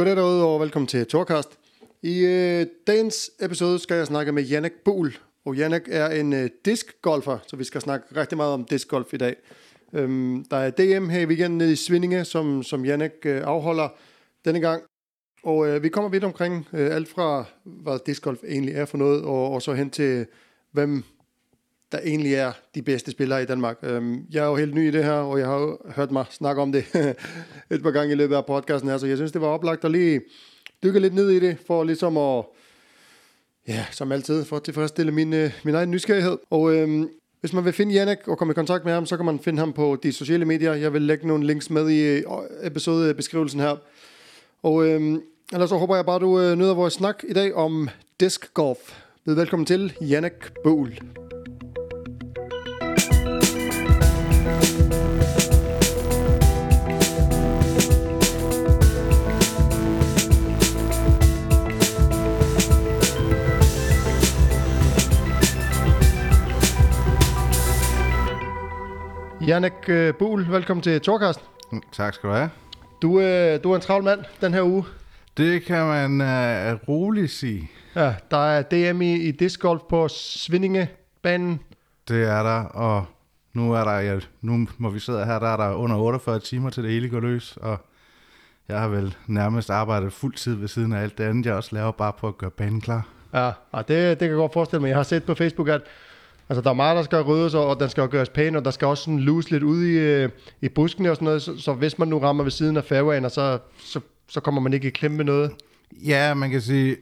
Goddag derude, og velkommen til Torkast. I øh, dagens episode skal jeg snakke med Jannik Buhl. Og Jannik er en øh, diskgolfer, så vi skal snakke rigtig meget om diskgolf i dag. Øhm, der er DM her i weekenden nede i Svindinge, som, som Jannik øh, afholder denne gang. Og øh, vi kommer vidt omkring øh, alt fra, hvad diskgolf egentlig er for noget, og, og så hen til, hvem der egentlig er de bedste spillere i Danmark. Øhm, jeg er jo helt ny i det her, og jeg har jo hørt mig snakke om det et par gange i løbet af podcasten her, så jeg synes, det var oplagt at lige dykke lidt ned i det, for ligesom at, ja, som altid, for at tilfredsstille min, øh, min egen nysgerrighed. Og øhm, hvis man vil finde Jannik og komme i kontakt med ham, så kan man finde ham på de sociale medier. Jeg vil lægge nogle links med i øh, episodebeskrivelsen her. Og øhm, ellers så håber jeg bare, du øh, nyder vores snak i dag om disc golf. Velkommen til Jannik Bøhl. Jannik øh, Buhl, velkommen til Torkast. Tak skal du have. Du, øh, du er en travl mand den her uge. Det kan man uh, roligt sige. Ja, der er DM i, i discgolf på Svindingebanen. Det er der, og nu er der, ja, nu må vi sidde her, der er der under 48 timer til det hele går løs, og jeg har vel nærmest arbejdet fuld tid ved siden af alt det andet, jeg også laver bare på at gøre banen klar. Ja, og det, det kan jeg godt forestille mig. Jeg har set på Facebook, at Altså, der er meget, der skal ryddes, og den skal gøres pæn, og der skal også sådan luse lidt ud i, øh, i buskene og sådan noget, så, så hvis man nu rammer ved siden af fairwayen, så, så, så kommer man ikke i klemme med noget. Ja, man kan sige,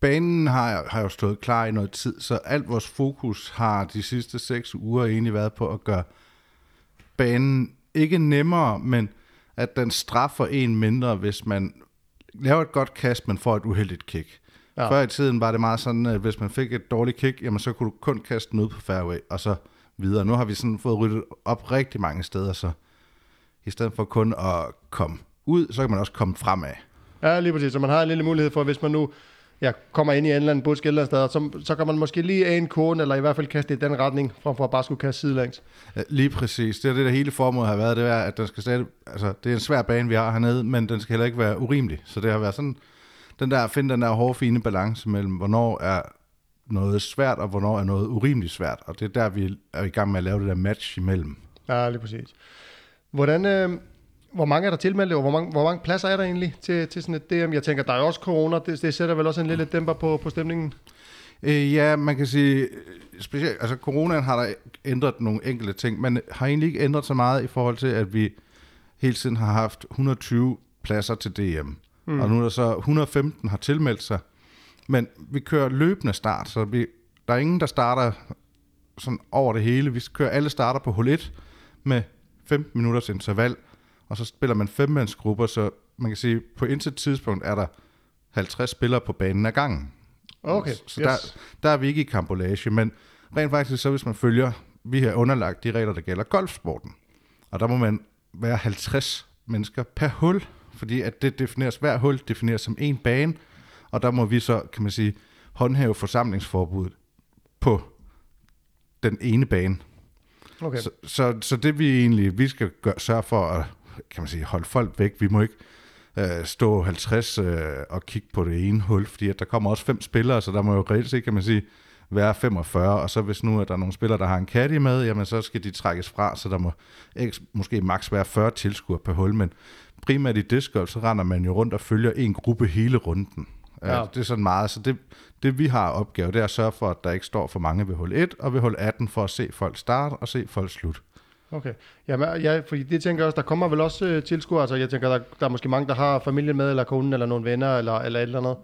banen har, har jo stået klar i noget tid, så alt vores fokus har de sidste seks uger egentlig været på at gøre banen ikke nemmere, men at den straffer en mindre, hvis man laver et godt kast, men får et uheldigt kick. Ja. Før i tiden var det meget sådan, at hvis man fik et dårligt kick, jamen så kunne du kun kaste den ud på fairway, og så videre. Nu har vi sådan fået ryddet op rigtig mange steder, så i stedet for kun at komme ud, så kan man også komme fremad. Ja, lige præcis. Så man har en lille mulighed for, hvis man nu ja, kommer ind i en eller anden busk eller sted, så, så kan man måske lige af en kone, eller i hvert fald kaste i den retning, frem for at bare skulle kaste sidelæns. Ja, lige præcis. Det er det, der hele formålet har været, det er, at den skal stadig, altså, det er en svær bane, vi har hernede, men den skal heller ikke være urimelig. Så det har været sådan, den der, finde den der hårde, fine balance mellem, hvornår er noget svært, og hvornår er noget urimeligt svært. Og det er der, vi er i gang med at lave det der match imellem. Ja, lige præcis. Hvordan, øh, hvor mange er der tilmeldt, og hvor mange, hvor mange pladser er der egentlig til, til sådan et DM? Jeg tænker, der er jo også corona, det, det sætter vel også en lille dæmper på, på stemningen? Øh, ja, man kan sige, specielt, altså coronaen har der ændret nogle enkelte ting, men har egentlig ikke ændret så meget i forhold til, at vi hele tiden har haft 120 pladser til DM. Mm. Og nu er der så 115 har tilmeldt sig. Men vi kører løbende start, så vi, der er ingen, der starter sådan over det hele. Vi kører alle starter på hul 1 med 15 minutters interval, og så spiller man femmandsgrupper, så man kan sige, på intet tidspunkt er der 50 spillere på banen ad gangen. Okay, Så yes. der, der er vi ikke i kampolage, men rent faktisk så hvis man følger, vi har underlagt de regler, der gælder golfsporten, og der må man være 50 mennesker per hul fordi at det defineres, hver hul defineres som en bane, og der må vi så, kan man sige, håndhæve forsamlingsforbuddet på den ene bane. Okay. Så, så, så det vi egentlig, vi skal gøre, sørge for at, kan man sige, holde folk væk. Vi må ikke øh, stå 50 øh, og kigge på det ene hul, fordi at der kommer også fem spillere, så der må jo reelt set, kan man sige, være 45, og så hvis nu er der nogle spillere, der har en caddy med, jamen så skal de trækkes fra, så der må ikke, måske maks være 40 tilskuere per hul, men primært i discgolf, så render man jo rundt og følger en gruppe hele runden. Ja. Det er sådan meget, så det, det vi har opgave, det er at sørge for, at der ikke står for mange ved hul 1 og ved hul 18, for at se folk starte og se folk slut. Okay. Jamen, ja, fordi det tænker jeg også, der kommer vel også uh, tilskuere, altså jeg tænker, der, der er måske mange, der har familien med, eller konen, eller nogle venner, eller, eller et eller andet.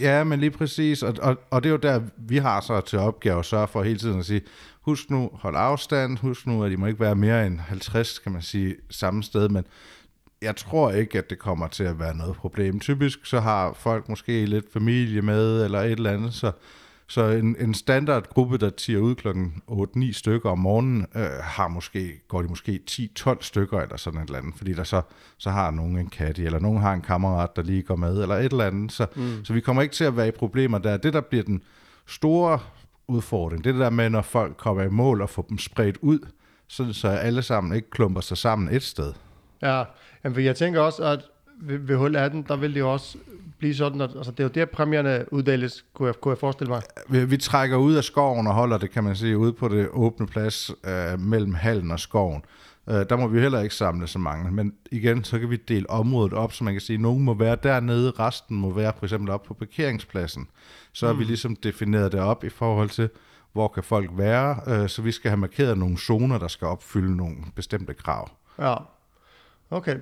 Ja, men lige præcis, og, og, og det er jo der, vi har så til opgave at sørge for hele tiden at sige, husk nu, hold afstand, husk nu, at de må ikke være mere end 50, kan man sige, samme sted, men jeg tror ikke, at det kommer til at være noget problem. Typisk så har folk måske lidt familie med, eller et eller andet, så, så en, en standardgruppe, der tiger ud klokken 8-9 stykker om morgenen, øh, har måske, går de måske 10-12 stykker eller sådan et eller andet, fordi der så, så har nogen en kat eller nogen har en kammerat, der lige går med, eller et eller andet. Så, mm. så vi kommer ikke til at være i problemer der. Det, der bliver den store udfordring, det der med, når folk kommer i mål og får dem spredt ud, så, så alle sammen ikke klumper sig sammen et sted. Ja, Jamen, jeg tænker også, at ved, ved hul 18, der vil det jo også blive sådan, at altså, det er jo der præmierne uddeles, kunne jeg, kunne jeg forestille mig. Vi, vi trækker ud af skoven og holder det, kan man sige, ude på det åbne plads øh, mellem hallen og skoven. Øh, der må vi heller ikke samle så mange, men igen, så kan vi dele området op, så man kan sige, at nogen må være dernede, resten må være for eksempel op på parkeringspladsen. Så har vi ligesom defineret det op i forhold til, hvor kan folk være, øh, så vi skal have markeret nogle zoner, der skal opfylde nogle bestemte krav. Ja, okay.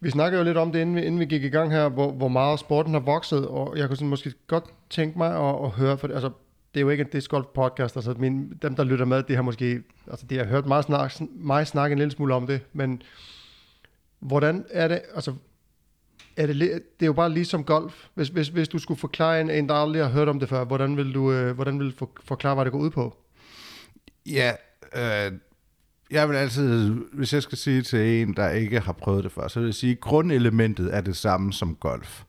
Vi snakkede jo lidt om det, inden vi, inden vi gik i gang her, hvor, hvor meget sporten har vokset, og jeg kunne sådan måske godt tænke mig at, at høre, for altså, det er jo ikke en disc golf podcast, altså min, dem, der lytter med, det har måske, altså de har hørt meget snak, mig snakke en lille smule om det, men hvordan er det, altså, er det, det er jo bare ligesom golf. Hvis, hvis, hvis du skulle forklare en, en, der aldrig har hørt om det før, hvordan vil du, øh, hvordan vil du forklare, hvad det går ud på? Ja, øh, jeg vil altid, hvis jeg skal sige til en, der ikke har prøvet det før, så vil jeg sige, at grundelementet er det samme som golf.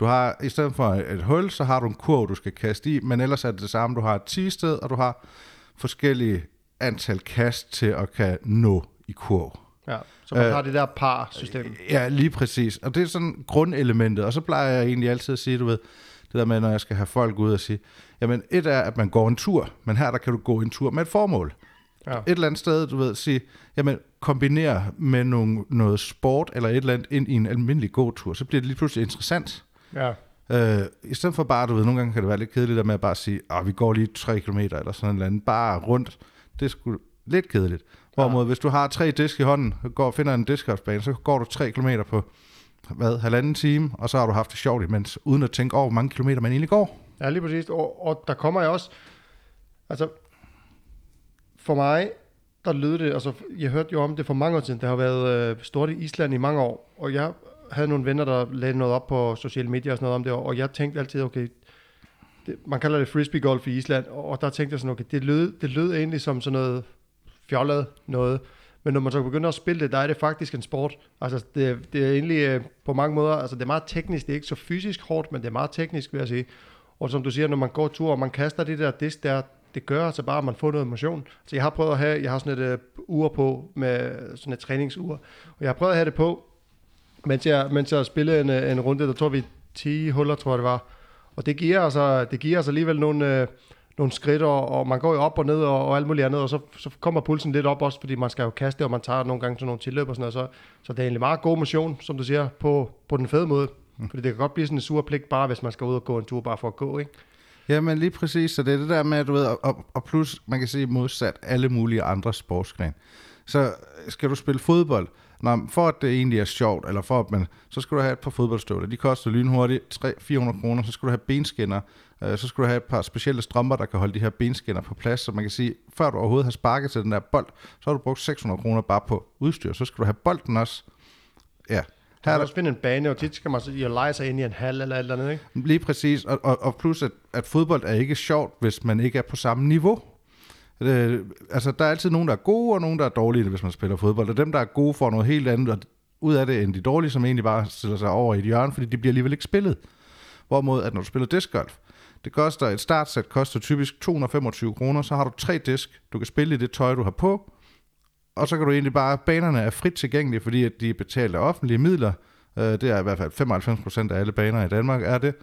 Du har, i stedet for et hul, så har du en kurv, du skal kaste i, men ellers er det det samme. Du har et 10-sted, og du har forskellige antal kast til at kan nå i kurv. Ja, så man øh, har det der par-system. Ja, lige præcis. Og det er sådan grundelementet. Og så plejer jeg egentlig altid at sige, du ved, det der med, når jeg skal have folk ud og sige, jamen et er, at man går en tur, men her der kan du gå en tur med et formål. Ja. Et eller andet sted, du ved, sige, jamen kombinere med nogle, noget sport eller et eller andet ind i en almindelig gåtur, så bliver det lige pludselig interessant. Ja. Øh, I stedet for bare, du ved, nogle gange kan det være lidt kedeligt der med at bare sige, at vi går lige 3 km eller sådan noget bare rundt. Det er sgu lidt kedeligt. Hvorimod, ja. hvis du har tre disk i hånden, går og finder en discgolfbane, så går du 3 km på, hvad, halvanden time, og så har du haft det sjovt imens, uden at tænke over, hvor mange kilometer man egentlig går. Ja, lige præcis. Og, og der kommer jeg også, altså, for mig, der lød det, altså, jeg hørte jo om det for mange år siden, det har været øh, stort i Island i mange år, og jeg havde nogle venner, der lagde noget op på sociale medier og sådan noget om det, og jeg tænkte altid, okay, det, man kalder det frisbee golf i Island, og der tænkte jeg sådan, okay, det lød, det lød egentlig som sådan noget fjollet noget, men når man så begynder at spille det, der er det faktisk en sport. Altså, det, det er egentlig øh, på mange måder, altså det er meget teknisk, det er ikke så fysisk hårdt, men det er meget teknisk, vil jeg sige. Og som du siger, når man går tur, og man kaster det der disk der, det gør altså bare, at man får noget motion. Så jeg har prøvet at have, jeg har sådan et uh, ur på, med sådan et træningsur, og jeg har prøvet at have det på, mens jeg, mens jeg spillede en, en runde, der tror vi 10 huller, tror jeg det var. Og det giver altså, det giver altså alligevel nogle, øh, nogle skridt, og, og man går jo op og ned og, og alt muligt andet, og så, så kommer pulsen lidt op også, fordi man skal jo kaste, og man tager nogle gange sådan nogle tilløb og sådan noget, så, så det er egentlig meget god motion, som du siger, på, på den fede måde. Mm. Fordi det kan godt blive sådan en sur pligt, bare hvis man skal ud og gå en tur, bare for at gå, ikke? Jamen lige præcis, så det er det der med, at du ved, og, og plus, man kan sige modsat alle mulige andre sportsgrene. Så skal du spille fodbold, Nå, for at det egentlig er sjovt, eller for at man, så skal du have et par fodboldstøvler. De koster lynhurtigt 300-400 kroner. Så skal du have benskinner. Øh, så skal du have et par specielle strømper, der kan holde de her benskinner på plads. Så man kan sige, før du overhovedet har sparket til den der bold, så har du brugt 600 kroner bare på udstyr. Så skal du have bolden også. Ja, her er der også finde en bane, og tit skal man jo lege sig ind i en hal eller et eller andet, ikke? Lige præcis, og, og, og plus at, at fodbold er ikke sjovt, hvis man ikke er på samme niveau. Øh, altså, der er altid nogen, der er gode, og nogen, der er dårlige, hvis man spiller fodbold. Og dem, der er gode, får noget helt andet ud af det, end de dårlige, som egentlig bare stiller sig over i et hjørne, fordi de bliver alligevel ikke spillet. Hvorimod, at når du spiller discgolf, det koster, et startsæt koster typisk 225 kroner, så har du tre disk, du kan spille i det tøj, du har på, og så kan du egentlig bare, banerne er frit tilgængelige, fordi at de er betalt af offentlige midler, øh, det er i hvert fald 95% af alle baner i Danmark er det,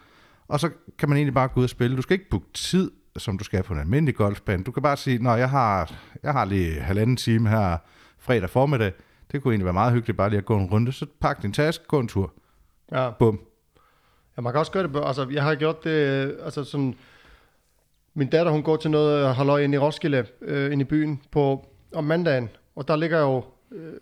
og så kan man egentlig bare gå ud og spille. Du skal ikke booke tid som du skal på en almindelig golfbane. Du kan bare sige, når jeg har, jeg har lige halvanden time her fredag formiddag, det kunne egentlig være meget hyggeligt bare lige at gå en runde, så pak din taske, gå en tur. Ja. Bum. Ja, man kan også gøre det, altså jeg har gjort det, altså sådan, min datter hun går til noget halløj ind i Roskilde, øh, ind i byen på, om mandagen, og der ligger jo øh,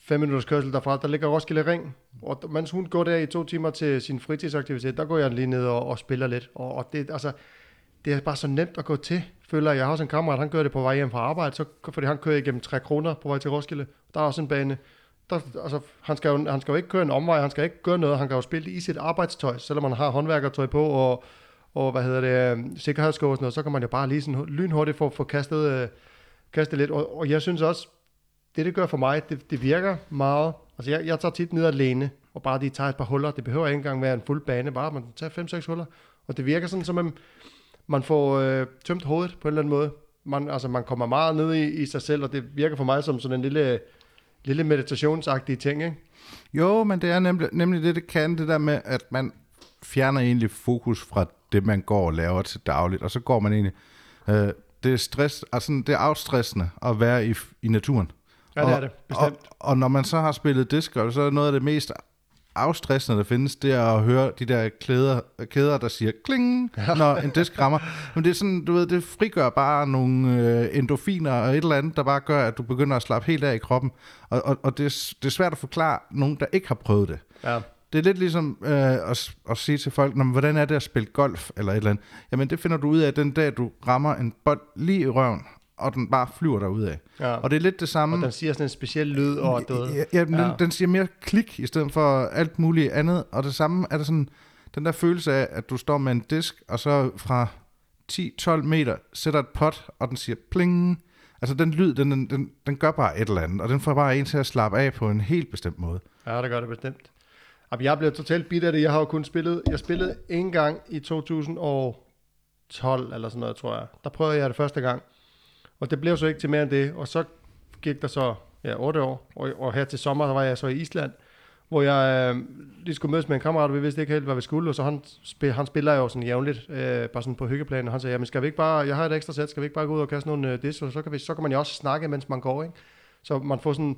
fem minutters kørsel derfra, der ligger Roskilde Ring, og mens hun går der i to timer til sin fritidsaktivitet, der går jeg lige ned og, og spiller lidt, og, og det, altså, det er bare så nemt at gå til, føler jeg. Jeg har også en kammerat, han gør det på vej hjem fra arbejde, så, fordi han kører igennem 3 kroner på vej til Roskilde. Der er også en bane. Der, altså, han, skal jo, han skal jo ikke køre en omvej, han skal ikke gøre noget, han kan jo spille i sit arbejdstøj, selvom man har håndværkertøj på, og, og hvad hedder det, øh, sikkerhedssko og sådan noget, så kan man jo bare lige sådan lynhurtigt få, få kastet, øh, kastet lidt. Og, og, jeg synes også, det det gør for mig, det, det virker meget. Altså jeg, jeg tager tit ned alene, og bare lige tager et par huller. Det behøver ikke engang være en fuld bane, bare man tager 5-6 huller. Og det virker sådan som man, man får øh, tømt hovedet på en eller anden måde. Man, altså, man kommer meget ned i, i sig selv, og det virker for mig som sådan en lille, lille meditationsagtige ting, ikke? Jo, men det er nemlig, nemlig det, det kan, det der med, at man fjerner egentlig fokus fra det, man går og laver til dagligt, og så går man egentlig... Øh, det er stress, altså det er afstressende at være i, i naturen. Ja, det er det, bestemt. Og, og når man så har spillet disc golf, så er noget af det mest afstressende, der findes, det er at høre de der klæder, kæder, der siger kling, ja. når en disk rammer. Men det er sådan, du ved, det frigør bare nogle øh, endorfiner og et eller andet, der bare gør, at du begynder at slappe helt af i kroppen. Og, og, og det, er, det er svært at forklare nogen, der ikke har prøvet det. Ja. Det er lidt ligesom øh, at, at sige til folk, hvordan er det at spille golf eller et eller andet. Jamen det finder du ud af den dag, du rammer en bold lige i røven, og den bare flyver derud af. Ja. Og det er lidt det samme. Og den siger sådan en speciel lyd, og det, Ja, ja, den, Ja. den siger mere klik i stedet for alt muligt andet. Og det samme er der sådan, den der følelse af, at du står med en disk, og så fra 10-12 meter sætter et pot, og den siger pling. Altså den lyd, den, den, den, den gør bare et eller andet, og den får bare en til at slappe af på en helt bestemt måde. Ja, det gør det bestemt. Jamen, jeg blev totalt bit af det. Jeg har jo kun spillet, jeg spillede en gang i 2012 eller sådan noget, tror jeg. Der prøvede jeg det første gang. Og det blev så ikke til mere end det. Og så gik der så ja, 8 år. Og, og her til sommer, der var jeg så i Island, hvor jeg øh, lige skulle mødes med en kammerat, og vi vidste ikke helt, hvad vi skulle. Og så han, spil, han spiller jo sådan jævnligt, øh, bare sådan på hyggeplanen. Og han sagde, jamen skal vi ikke bare, jeg har et ekstra sæt, skal vi ikke bare gå ud og kaste nogle øh, dis, og så kan, vi, så kan man jo også snakke, mens man går, ikke? Så man får sådan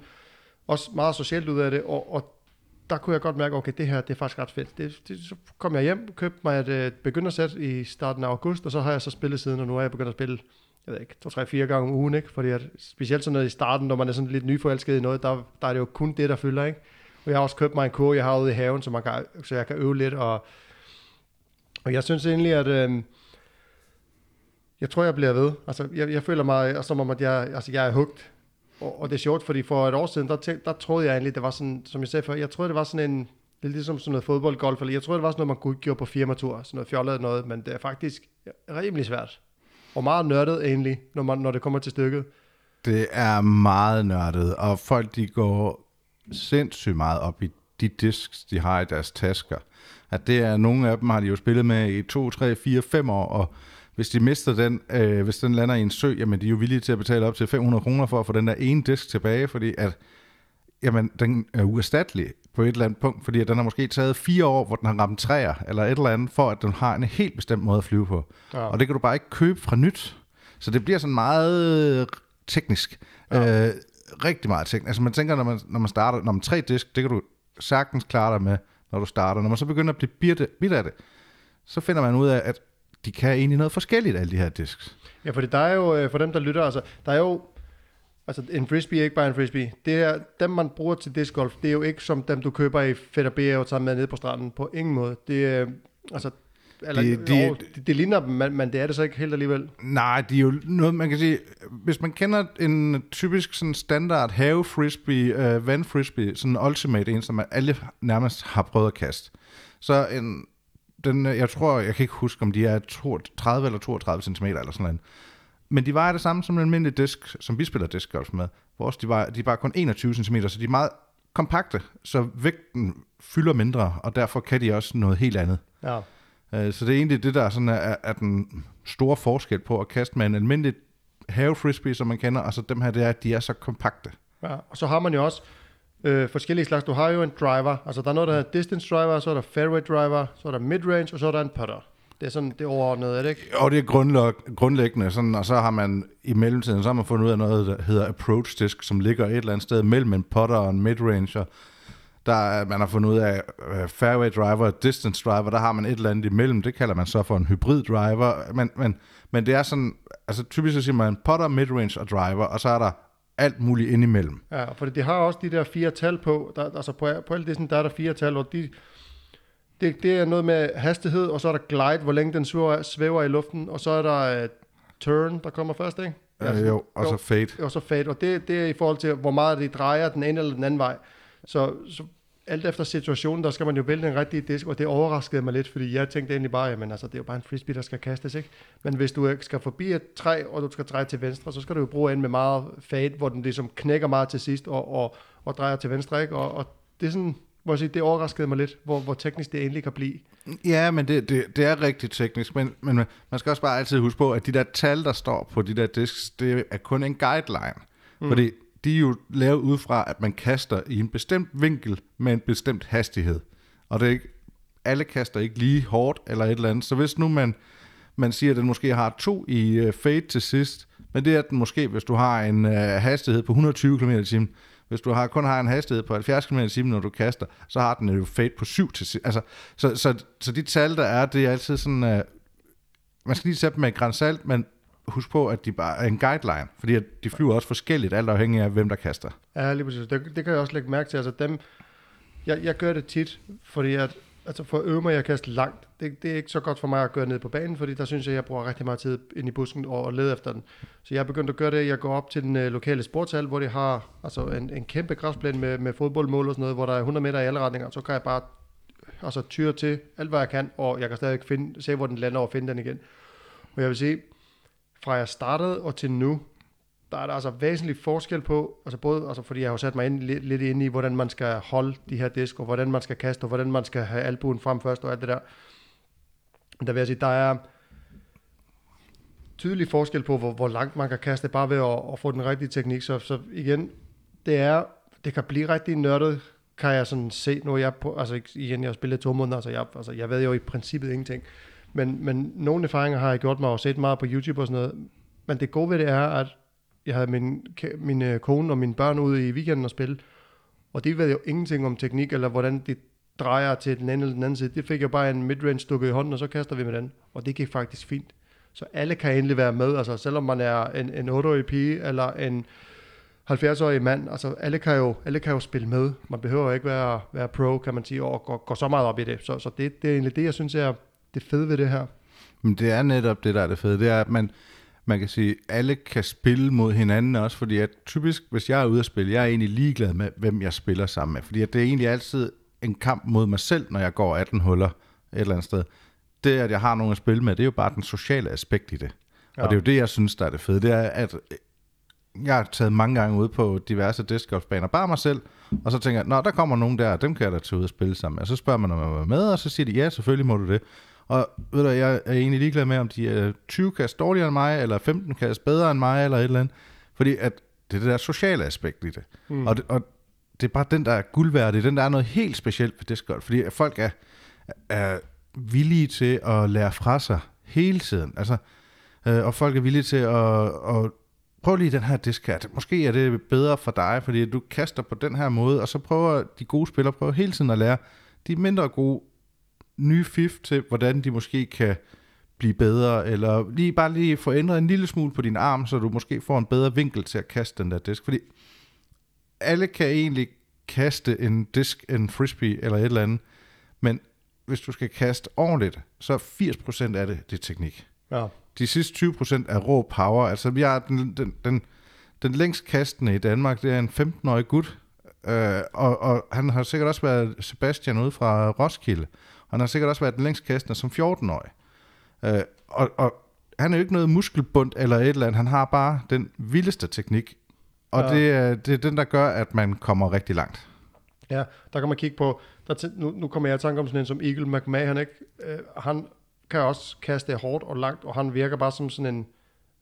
også meget socialt ud af det, og, og der kunne jeg godt mærke, okay, det her, det er faktisk ret fedt. Det, det, så kom jeg hjem, købte mig et øh, et begyndersæt i starten af august, og så har jeg så spillet siden, og nu er jeg begyndt at spille, jeg ved ikke, to, tre, fire gange om ugen, ikke? Fordi at, specielt sådan noget i starten, når man er sådan lidt nyforelsket i noget, der, der er det jo kun det, der fylder, ikke? Og jeg har også købt mig en kur, jeg har ude i haven, så, man kan, så jeg kan øve lidt, og, og jeg synes egentlig, at øh, jeg tror, jeg bliver ved. Altså, jeg, jeg føler mig som om, at jeg, altså, jeg er hugt. Og, og det er sjovt, fordi for et år siden, der, tænk, der troede jeg egentlig, det var sådan, som jeg sagde før, jeg troede, det var sådan en, det er ligesom sådan noget fodboldgolf, eller jeg troede, det var sådan noget, man kunne gøre på firmatur, sådan noget fjollet noget, men det er faktisk rimelig svært. Og meget nørdet egentlig, når, man, når det kommer til stykket. Det er meget nørdet, og folk de går sindssygt meget op i de disks, de har i deres tasker. At det er, nogle af dem har de jo spillet med i 2, 3, 4, 5 år, og hvis de mister den, øh, hvis den lander i en sø, jamen de er jo villige til at betale op til 500 kroner for at få den der ene disk tilbage, fordi at jamen, den er uerstattelig på et eller andet punkt, fordi at den har måske taget fire år, hvor den har ramt træer, eller et eller andet, for at den har en helt bestemt måde at flyve på. Ja. Og det kan du bare ikke købe fra nyt. Så det bliver sådan meget teknisk. Ja. Øh, rigtig meget teknisk. Altså man tænker, når man, når man starter, når man tre disk, det kan du sagtens klare dig med, når du starter. Når man så begynder at blive bitte, bitte af det, så finder man ud af, at de kan egentlig noget forskelligt, alle de her disks. Ja, fordi der er jo, øh, for dem der lytter, altså, der er jo, altså en frisbee er ikke bare en frisbee. Det er, dem man bruger til discgolf, det er jo ikke som dem du køber i B og tager med ned på stranden, på ingen måde. Det er, altså, eller, Det- det, det- det, det, ligner dem, men, men det er det så ikke helt alligevel. Nej, det er jo noget, man kan sige, hvis man kender en typisk sådan standard have frisbee, øh, vand frisbee, sådan en ultimate en, som alle nærmest har prøvet at kaste, så en, den, øh, jeg tror, jeg kan ikke huske, om de er 30 eller 32 cm eller sådan noget. Men de vejer det samme som en almindelig disk, som vi spiller discgolf med. Vores, de, vejer, de er bare kun 21 cm, så de er meget kompakte, så vægten fylder mindre, og derfor kan de også noget helt andet. Ja. Øh, Så det er egentlig det, der sådan er, er den store forskel på at kaste med en almindelig have frisbee, som man kender, og så dem her, det er, at de er så kompakte. ja. Og så har man jo også øh, forskellige slags. Du har jo en driver, altså der er noget, der hedder distance driver, så er der fairway driver, så er der midrange, og så er der en putter. Det er sådan det overordnede, er det ikke? Og det er grundlæg- grundlæggende, sådan, og så har man i mellemtiden, så har man fundet ud af noget, der hedder approach disk, som ligger et eller andet sted mellem en putter og en midrange, og der er, man har fundet ud af uh, fairway driver og distance driver, der har man et eller andet imellem, det kalder man så for en hybrid driver, men, men, men det er sådan, altså typisk så siger man putter, midrange og driver, og så er der alt muligt indimellem. Ja, for de har også de der fire tal på. Der, altså på, på alle disse, der er der fire tal, og de, det, det er noget med hastighed, og så er der glide, hvor længe den svæver, svæver i luften, og så er der uh, turn, der kommer først, ikke? Øh, jo, og så fade. Og så fade, og det, det er i forhold til, hvor meget de drejer den ene eller den anden vej. Så, så alt efter situationen, der skal man jo vælge en rigtig disk, og det overraskede mig lidt, fordi jeg tænkte egentlig bare, jamen altså, det er jo bare en frisbee, der skal kastes, ikke? Men hvis du øh, skal forbi et træ, og du skal dreje til venstre, så skal du jo bruge en med meget fade, hvor den ligesom knækker meget til sidst, og, og, og drejer til venstre, ikke? Og, og det er sådan, må jeg sige, det overraskede mig lidt, hvor, hvor teknisk det egentlig kan blive. Ja, men det, det, det er rigtig teknisk, men, men man skal også bare altid huske på, at de der tal, der står på de der disks, det er kun en guideline. Mm. Fordi de er jo lavet ud fra, at man kaster i en bestemt vinkel med en bestemt hastighed. Og det er ikke, alle kaster ikke lige hårdt eller et eller andet. Så hvis nu man, man siger, at den måske har to i uh, fade til sidst, men det er den måske, hvis du har en uh, hastighed på 120 km t hvis du har, kun har en hastighed på 70 km t når du kaster, så har den jo fade på 7 til. Altså, så, så, så de tal, der er, det er altid sådan, uh, man skal lige sætte dem med grænsalt, men husk på, at de bare er en guideline, fordi at de flyver også forskelligt, alt afhængig af, hvem der kaster. Ja, lige præcis. Det, det kan jeg også lægge mærke til. Altså dem, jeg, jeg gør det tit, fordi at, altså for at øve mig at kaste langt, det, det er ikke så godt for mig at gøre ned på banen, fordi der synes jeg, jeg bruger rigtig meget tid ind i busken og, og lede efter den. Så jeg er begyndt at gøre det, jeg går op til den øh, lokale sportshal, hvor de har altså en, en kæmpe græsplæne med, med fodboldmål og sådan noget, hvor der er 100 meter i alle retninger, så kan jeg bare altså, tyre til alt, hvad jeg kan, og jeg kan stadig finde, se, hvor den lander og finde den igen. Og jeg vil sige, fra jeg startede og til nu, der er der altså væsentlig forskel på, altså både, altså fordi jeg har sat mig ind, lidt, lidt ind i, hvordan man skal holde de her disk, og hvordan man skal kaste, og hvordan man skal have albuen frem først, og alt det der. Der vil jeg sige, der er tydelig forskel på, hvor, hvor langt man kan kaste, bare ved at, at få den rigtige teknik. Så, så igen, det er, det kan blive rigtig nørdet, kan jeg sådan se, nu jeg på, altså igen, jeg har spillet to måneder, så jeg, altså jeg ved jo i princippet ingenting. Men, men nogle erfaringer har jeg gjort mig og set meget på YouTube og sådan noget. Men det gode ved det er, at jeg havde min, min øh, kone og mine børn ude i weekenden og spille, og det ved jo ingenting om teknik, eller hvordan det drejer til den ene eller den anden side. Det fik jeg bare en midrange stukket i hånden, og så kaster vi med den. Og det gik faktisk fint. Så alle kan endelig være med, altså selvom man er en, en 8-årig pige, eller en 70-årig mand, altså alle kan, jo, alle kan jo spille med. Man behøver ikke være, være pro, kan man sige, og gå, gå så meget op i det. Så, så det, det er egentlig det, jeg synes er det fede ved det her. Men det er netop det, der er det fede. Det er, at man, man kan sige, alle kan spille mod hinanden også, fordi at typisk, hvis jeg er ude at spille, jeg er egentlig ligeglad med, hvem jeg spiller sammen med, fordi at det er egentlig altid en kamp mod mig selv, når jeg går 18 huller et eller andet sted. Det, at jeg har nogen at spille med, det er jo bare den sociale aspekt i det. Ja. Og det er jo det, jeg synes, der er det fede. Det er, at jeg har taget mange gange ud på diverse discgolfbaner, bare mig selv, og så tænker jeg, nå, der kommer nogen der, dem kan jeg da tage ud og spille sammen. Og så spørger man, om jeg er med, og så siger de, ja, selvfølgelig må du det. Og ved du, jeg er egentlig ligeglad med, om de er 20 kast dårligere end mig, eller 15 kast bedre end mig, eller et eller andet. Fordi at det er det der sociale aspekt i det. Mm. Og, det og det er bare den, der er guldværdig. Den, der er noget helt specielt ved discgolf. Fordi at folk er, er villige til at lære fra sig hele tiden. Altså, øh, og folk er villige til at, at prøv lige den her disk her. Måske er det bedre for dig, fordi du kaster på den her måde, og så prøver de gode spillere prøver hele tiden at lære de mindre gode nye fif til, hvordan de måske kan blive bedre, eller lige bare lige få ændret en lille smule på din arm, så du måske får en bedre vinkel til at kaste den der disk. Fordi alle kan egentlig kaste en disk, en frisbee eller et eller andet, men hvis du skal kaste ordentligt, så er 80% af det, det er teknik. Ja. De sidste 20% er rå power. Altså, vi har den, den, den, den længst kastende i Danmark, det er en 15-årig gut, øh, og, og han har sikkert også været Sebastian ude fra Roskilde, han har sikkert også været den længst kastende som 14-årig. Øh, og, og han er jo ikke noget muskelbund eller et eller andet, han har bare den vildeste teknik, og ja. det, er, det er den, der gør, at man kommer rigtig langt. Ja, der kan man kigge på, der nu, nu kommer jeg i tanke om sådan en som Eagle McMahon, ikke? Øh, han kan også kaste hårdt og langt, og han virker bare som sådan en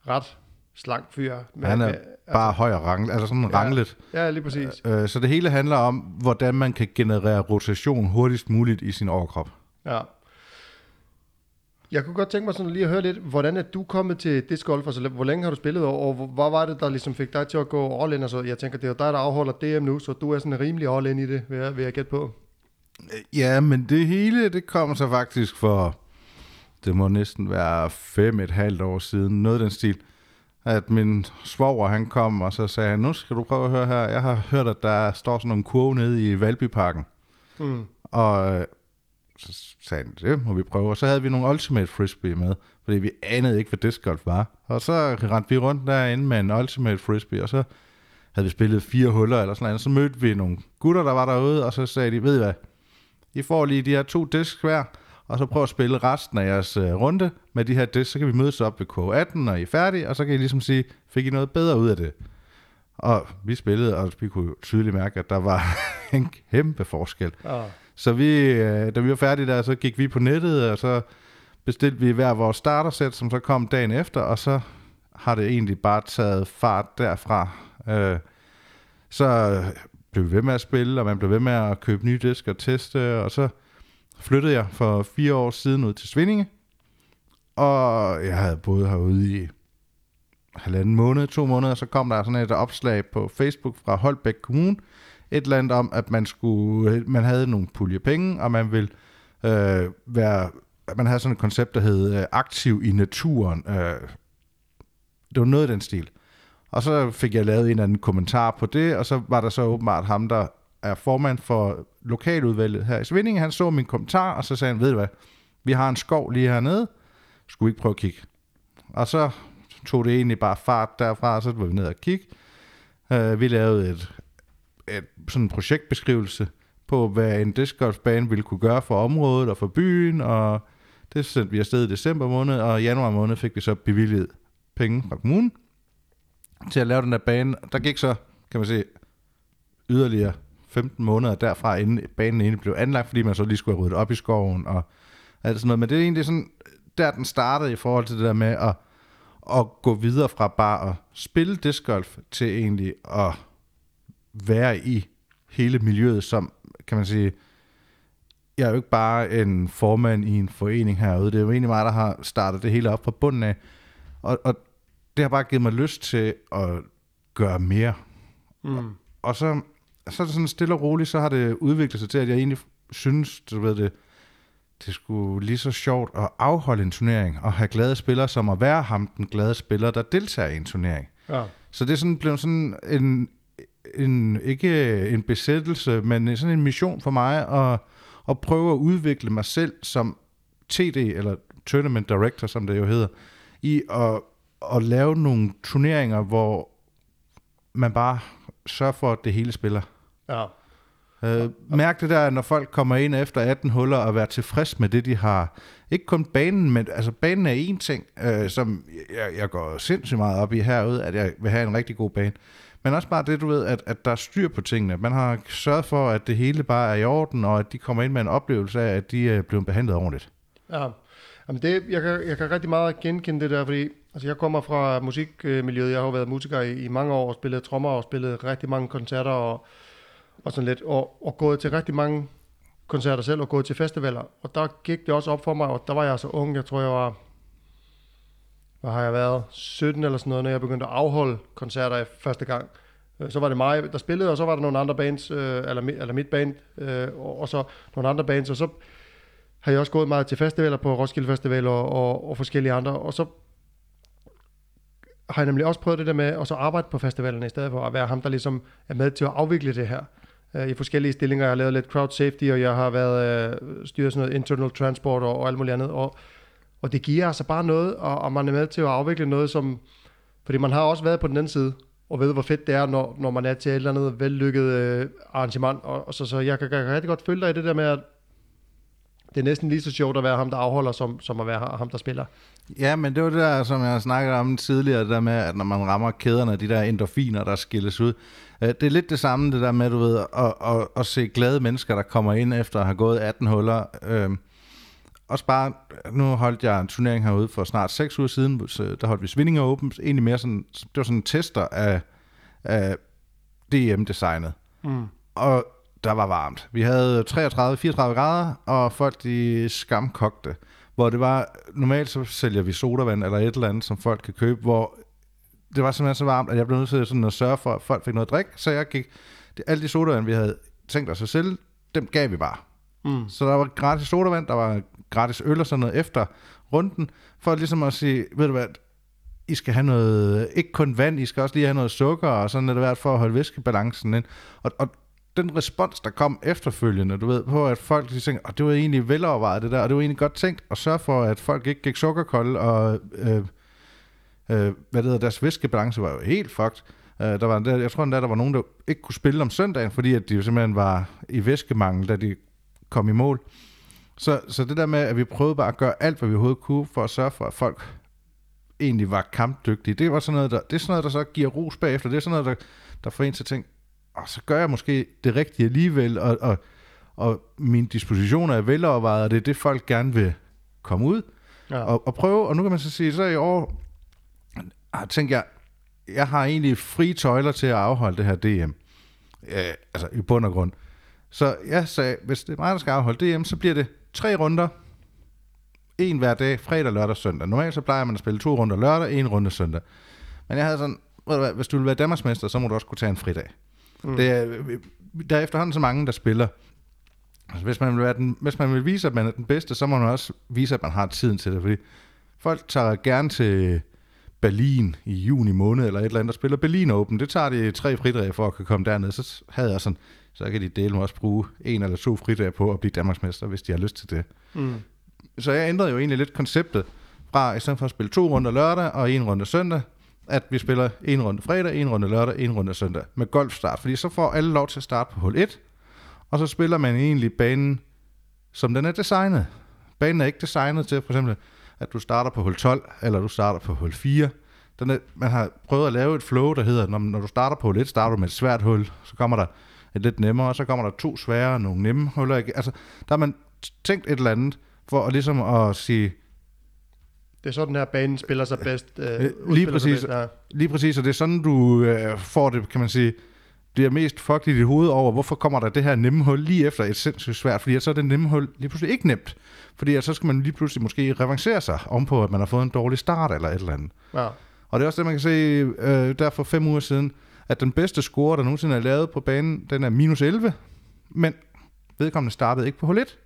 ret slank fyr. Med, han er med, bare altså, høj og ranglet, altså sådan ja, ranglet. Ja, lige præcis. Øh, øh, så det hele handler om, hvordan man kan generere rotation hurtigst muligt i sin overkrop. Ja. Jeg kunne godt tænke mig sådan lige at høre lidt, hvordan er du kommet til disc golf? Altså, hvor længe har du spillet, og hvad var det, der ligesom fik dig til at gå all in? Altså, jeg tænker, det er jo dig, der afholder DM nu, så du er sådan rimelig all in i det, vil jeg, vil jeg gætte på. Ja, men det hele, det kommer så faktisk for, det må næsten være fem et halvt år siden, noget af den stil, at min svoger, han kom, og så sagde han, nu skal du prøve at høre her, jeg har hørt, at der står sådan nogle kurve nede i Valbyparken. Mm. Og øh, så sagde han, det må vi prøve. Og så havde vi nogle Ultimate Frisbee med, fordi vi anede ikke, hvad disc golf var. Og så rendte vi rundt derinde med en Ultimate Frisbee, og så havde vi spillet fire huller eller sådan noget. Så mødte vi nogle gutter, der var derude, og så sagde de, ved I hvad, I får lige de her to disk hver, og så prøv at spille resten af jeres uh, runde med de her disk, så kan vi mødes op ved K18, når I er færdige, og så kan I ligesom sige, fik I noget bedre ud af det? Og vi spillede, og vi kunne tydeligt mærke, at der var en kæmpe forskel. Oh. Så vi, øh, da vi var færdige der, så gik vi på nettet, og så bestilte vi hver vores startersæt, som så kom dagen efter, og så har det egentlig bare taget fart derfra. Øh, så blev vi ved med at spille, og man blev ved med at købe nye disk og teste, og så flyttede jeg for fire år siden ud til Svindinge, og jeg havde boet herude i halvanden måned, to måneder, så kom der sådan et opslag på Facebook fra Holbæk Kommune, et eller andet om, at man skulle, man havde nogle pulje penge, og man ville øh, være, man havde sådan et koncept, der hed øh, aktiv i naturen. Øh, det var noget af den stil. Og så fik jeg lavet en eller anden kommentar på det, og så var der så åbenbart ham, der er formand for lokaludvalget her i Svindinge. Han så min kommentar, og så sagde han, ved du hvad, vi har en skov lige hernede, skulle vi ikke prøve at kigge? Og så tog det egentlig bare fart derfra, og så var vi ned og kigge. Uh, vi lavede et, et sådan en projektbeskrivelse på, hvad en discgolfbane ville kunne gøre for området og for byen, og det sendte vi afsted i december måned, og i januar måned fik vi så bevilget penge fra kommunen til at lave den der bane. Der gik så, kan man se, yderligere 15 måneder derfra, inden banen egentlig blev anlagt, fordi man så lige skulle have ryddet op i skoven og alt sådan noget. Men det er egentlig sådan, der den startede i forhold til det der med at, at gå videre fra bare at spille discgolf til egentlig at være i hele miljøet, som kan man sige, jeg er jo ikke bare en formand i en forening herude, det er jo egentlig mig, der har startet det hele op fra bunden af, og, og det har bare givet mig lyst til at gøre mere. Mm. Og, og så, så er det sådan stille og roligt, så har det udviklet sig til, at jeg egentlig synes, du ved det, det skulle lige så sjovt at afholde en turnering, og have glade spillere, som at være ham, den glade spiller, der deltager i en turnering. Ja. Så det er sådan blevet sådan en, en, ikke en besættelse, men sådan en mission for mig at, at prøve at udvikle mig selv som TD, eller Tournament Director, som det jo hedder, i at, at lave nogle turneringer, hvor man bare sørger for, at det hele spiller. Ja. Øh, mærk det der, når folk kommer ind efter 18 huller og være tilfreds med det, de har. Ikke kun banen, men altså banen er en ting, øh, som jeg, jeg går sindssygt meget op i herude, at jeg vil have en rigtig god bane. Men også bare det, du ved, at, at der er styr på tingene. Man har sørget for, at det hele bare er i orden, og at de kommer ind med en oplevelse af, at de er blevet behandlet ordentligt. Ja, Jamen det, jeg, kan, jeg kan rigtig meget genkende det der, fordi altså jeg kommer fra musikmiljøet. Jeg har jo været musiker i, i mange år og spillet trommer og spillet rigtig mange koncerter og, og sådan lidt, og, og gået til rigtig mange koncerter selv og gået til festivaler. Og der gik det også op for mig, og der var jeg så ung, jeg tror jeg var, hvad har jeg været, 17 eller sådan noget, når jeg begyndte at afholde koncerter første gang. Øh, så var det mig, der spillede, og så var der nogle andre bands, øh, eller, eller mit band, øh, og, og så nogle andre bands, og så har jeg også gået meget til festivaler på Roskilde Festival og, og, og forskellige andre, og så har jeg nemlig også prøvet det der med at så arbejde på festivalerne i stedet for at være ham, der ligesom er med til at afvikle det her øh, i forskellige stillinger. Jeg har lavet lidt crowd safety, og jeg har været øh, styret sådan noget internal transport og, og alt muligt andet, og, og det giver altså bare noget, og, og man er med til at afvikle noget, som, fordi man har også været på den anden side, og ved, hvor fedt det er, når, når man er til et eller andet vellykket øh, arrangement, og, og så, så jeg kan, kan rigtig godt følge dig i det der med, at det er næsten lige så sjovt at være ham, der afholder, som, som at være ham, der spiller. Ja, men det var det der, som jeg snakkede om tidligere, det der med, at når man rammer kæderne, de der endorfiner, der skilles ud. Øh, det er lidt det samme, det der med, du ved, at, at, at se glade mennesker, der kommer ind efter at have gået 18 huller. Øhm, også bare, nu holdt jeg en turnering herude for snart 6 uger siden, der holdt vi Svindinger Open, egentlig mere sådan, det var sådan en tester af, af DM-designet. Mm. Og der var varmt. Vi havde 33-34 grader, og folk de skamkogte. Hvor det var, normalt så sælger vi sodavand eller et eller andet, som folk kan købe, hvor det var simpelthen så varmt, at jeg blev nødt til sådan at sørge for, at folk fik noget at drikke, så jeg gik, det, alle de sodavand, vi havde tænkt os at sælge, dem gav vi bare. Mm. Så der var gratis sodavand, der var gratis øl og sådan noget efter runden, for ligesom at sige, ved du hvad, I skal have noget, ikke kun vand, I skal også lige have noget sukker, og sådan er det værd for at holde væskebalancen ind. Og, og den respons, der kom efterfølgende, du ved, på at folk de tænkte, at det var egentlig velovervejet det der, og det var egentlig godt tænkt at sørge for, at folk ikke gik sukkerkolde, og øh, øh, hvad det hedder, deres viskebalance var jo helt fucked. Uh, der var, der, jeg tror endda, der var nogen, der ikke kunne spille om søndagen, fordi at de jo simpelthen var i væskemangel, da de kom i mål. Så, så det der med, at vi prøvede bare at gøre alt, hvad vi overhovedet kunne, for at sørge for, at folk egentlig var kampdygtige, det var sådan noget, der, det er sådan noget, der så giver ros bagefter. Det er sådan noget, der, der får en til at tænke, og så gør jeg måske det rigtige alligevel, og, og, og min disposition er velovervejet, og det er det, folk gerne vil komme ud ja. og, og prøve. Og nu kan man så sige, så i år ah, tænker jeg, jeg har egentlig fri tøjler til at afholde det her DM. Øh, altså i bund og grund. Så jeg sagde, hvis det er mig, der skal afholde DM, så bliver det tre runder. En hver dag, fredag, lørdag søndag. Normalt så plejer man at spille to runder lørdag, en runde søndag. Men jeg havde sådan, ved du hvad, hvis du vil være Danmarksmester, så må du også kunne tage en fridag. Mm. Det er, der er efterhånden så mange, der spiller. Altså, hvis, man vil være den, hvis man vil vise, at man er den bedste, så må man også vise, at man har tiden til det. Fordi folk tager gerne til Berlin i juni måned, eller et eller andet, der spiller Berlin Open. Det tager de tre fridage for at kunne komme derned. Så havde jeg sådan, så kan de dele også bruge en eller to fridage på at blive Danmarksmester, hvis de har lyst til det. Mm. Så jeg ændrede jo egentlig lidt konceptet fra, i stedet for at spille to runder lørdag og en runde søndag, at vi spiller en runde fredag, en runde lørdag, en runde søndag med golfstart. Fordi så får alle lov til at starte på hul 1, og så spiller man egentlig banen, som den er designet. Banen er ikke designet til for eksempel, at du starter på hul 12, eller du starter på hul 4. Den er, man har prøvet at lave et flow, der hedder, når, når du starter på hul 1, starter du med et svært hul, så kommer der et lidt nemmere, og så kommer der to svære og nogle nemme huller. Altså, der har man tænkt et eller andet, for at ligesom at sige, det er sådan her banen spiller sig bedst. Øh, lige præcis, bedst, ja. lige præcis, og det er sådan, du øh, får det, kan man sige, bliver mest fucked i dit hoved over, hvorfor kommer der det her nemme hul lige efter et sindssygt svært, fordi så er det nemme hul lige pludselig ikke nemt, fordi så skal man lige pludselig måske revancere sig om på, at man har fået en dårlig start eller et eller andet. Ja. Og det er også det, man kan se øh, der for fem uger siden, at den bedste score, der nogensinde er lavet på banen, den er minus 11, men vedkommende startede ikke på hul 1,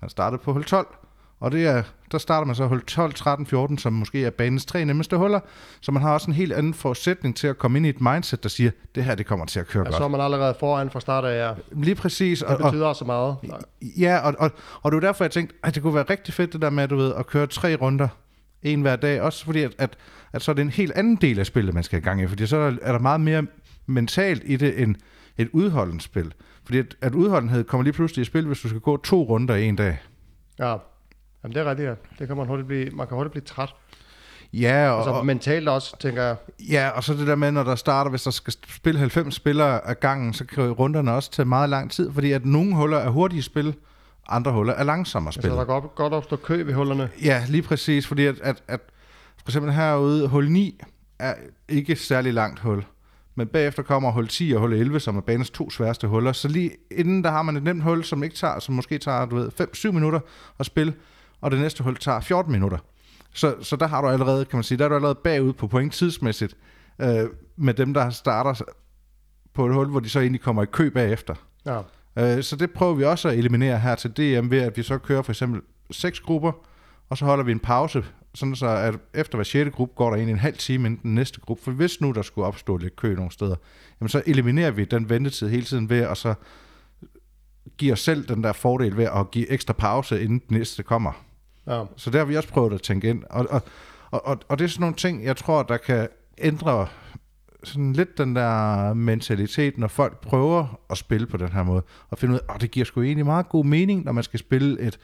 han startede på hul 12, og det er, der starter man så hul 12, 13, 14, som måske er banens tre nemmeste huller. Så man har også en helt anden forudsætning til at komme ind i et mindset, der siger, det her det kommer til at køre ja, godt. Så er man allerede foran fra start af, ja. Lige præcis. Det betyder og, også meget. Ja, og, og, og det var derfor, jeg tænkte, at det kunne være rigtig fedt det der med, du ved, at køre tre runder en hver dag. Også fordi, at, at, at så er det en helt anden del af spillet, man skal i gang i. Fordi så er der, er meget mere mentalt i det, end et udholdende spil. Fordi at, at udholdenhed kommer lige pludselig i spil, hvis du skal gå to runder i en dag. Ja. Jamen, det er rigtigt, ja. Det kan man hurtigt blive, man kan hurtigt blive træt. Ja, og, altså, mentalt også, tænker jeg. Ja, og så det der med, når der starter, hvis der skal spille 90 spillere af gangen, så kan runderne også tage meget lang tid, fordi at nogle huller er hurtige spil, andre huller er langsommere at spille. Altså, der godt, godt opstå kø ved hullerne. Ja, lige præcis, fordi at, at, at for eksempel herude, hul 9 er ikke særlig langt hul. Men bagefter kommer hul 10 og hul 11, som er banens to sværeste huller. Så lige inden der har man et nemt hul, som ikke tager, som måske tager, du ved, 5-7 minutter at spille og det næste hul tager 14 minutter. Så, så der har du allerede, kan man sige, der er du allerede bagud på point tidsmæssigt øh, med dem, der starter på et hul, hvor de så egentlig kommer i kø bagefter. Ja. Øh, så det prøver vi også at eliminere her til DM ved, at vi så kører for eksempel seks grupper, og så holder vi en pause, sådan så at efter hver sjette gruppe går der ind en halv time inden den næste gruppe. For hvis nu der skulle opstå lidt kø nogle steder, jamen så eliminerer vi den ventetid hele tiden ved at så give os selv den der fordel ved at give ekstra pause, inden den næste kommer. Ja. Så der har vi også prøvet at tænke ind. Og, og, og, og det er sådan nogle ting, jeg tror, der kan ændre sådan lidt den der mentalitet, når folk prøver at spille på den her måde, og finde ud af, at det giver sgu egentlig meget god mening, når man skal spille et,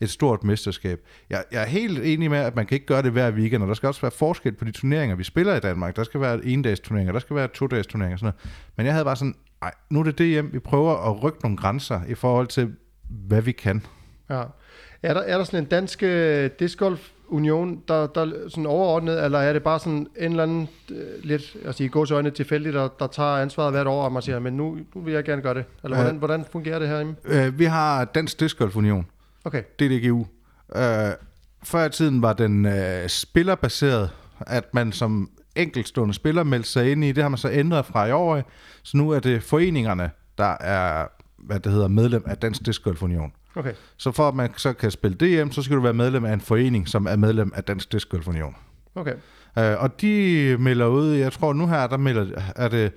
et stort mesterskab. Jeg, jeg er helt enig med, at man kan ikke gøre det hver weekend, og der skal også være forskel på de turneringer, vi spiller i Danmark. Der skal være en dags turneringer, der skal være to dags turneringer og sådan noget. Men jeg havde bare sådan, nej, nu er det det hjem, vi prøver at rykke nogle grænser i forhold til, hvad vi kan. Ja. Er der, er der sådan en dansk uh, discgolf union, der, der sådan overordnet, eller er det bare sådan en eller anden uh, lidt, altså i gås øjne tilfældigt, der, der tager ansvaret hvert år, og man siger, men nu, nu vil jeg gerne gøre det. Eller hvordan, uh, hvordan fungerer det herinde? Uh, vi har Dansk Discgolf Union. Okay. DDGU. Uh, før i tiden var den uh, spillerbaseret, at man som enkeltstående spiller meldte sig ind i. Det har man så ændret fra i år. Så nu er det foreningerne, der er hvad det hedder, medlem af Dansk Discgolf Union. Okay. Så for at man så kan spille DM, så skal du være medlem af en forening, som er medlem af Dansk Discgolf Union. Okay. Uh, og de melder ud, jeg tror nu her, der melder, er det,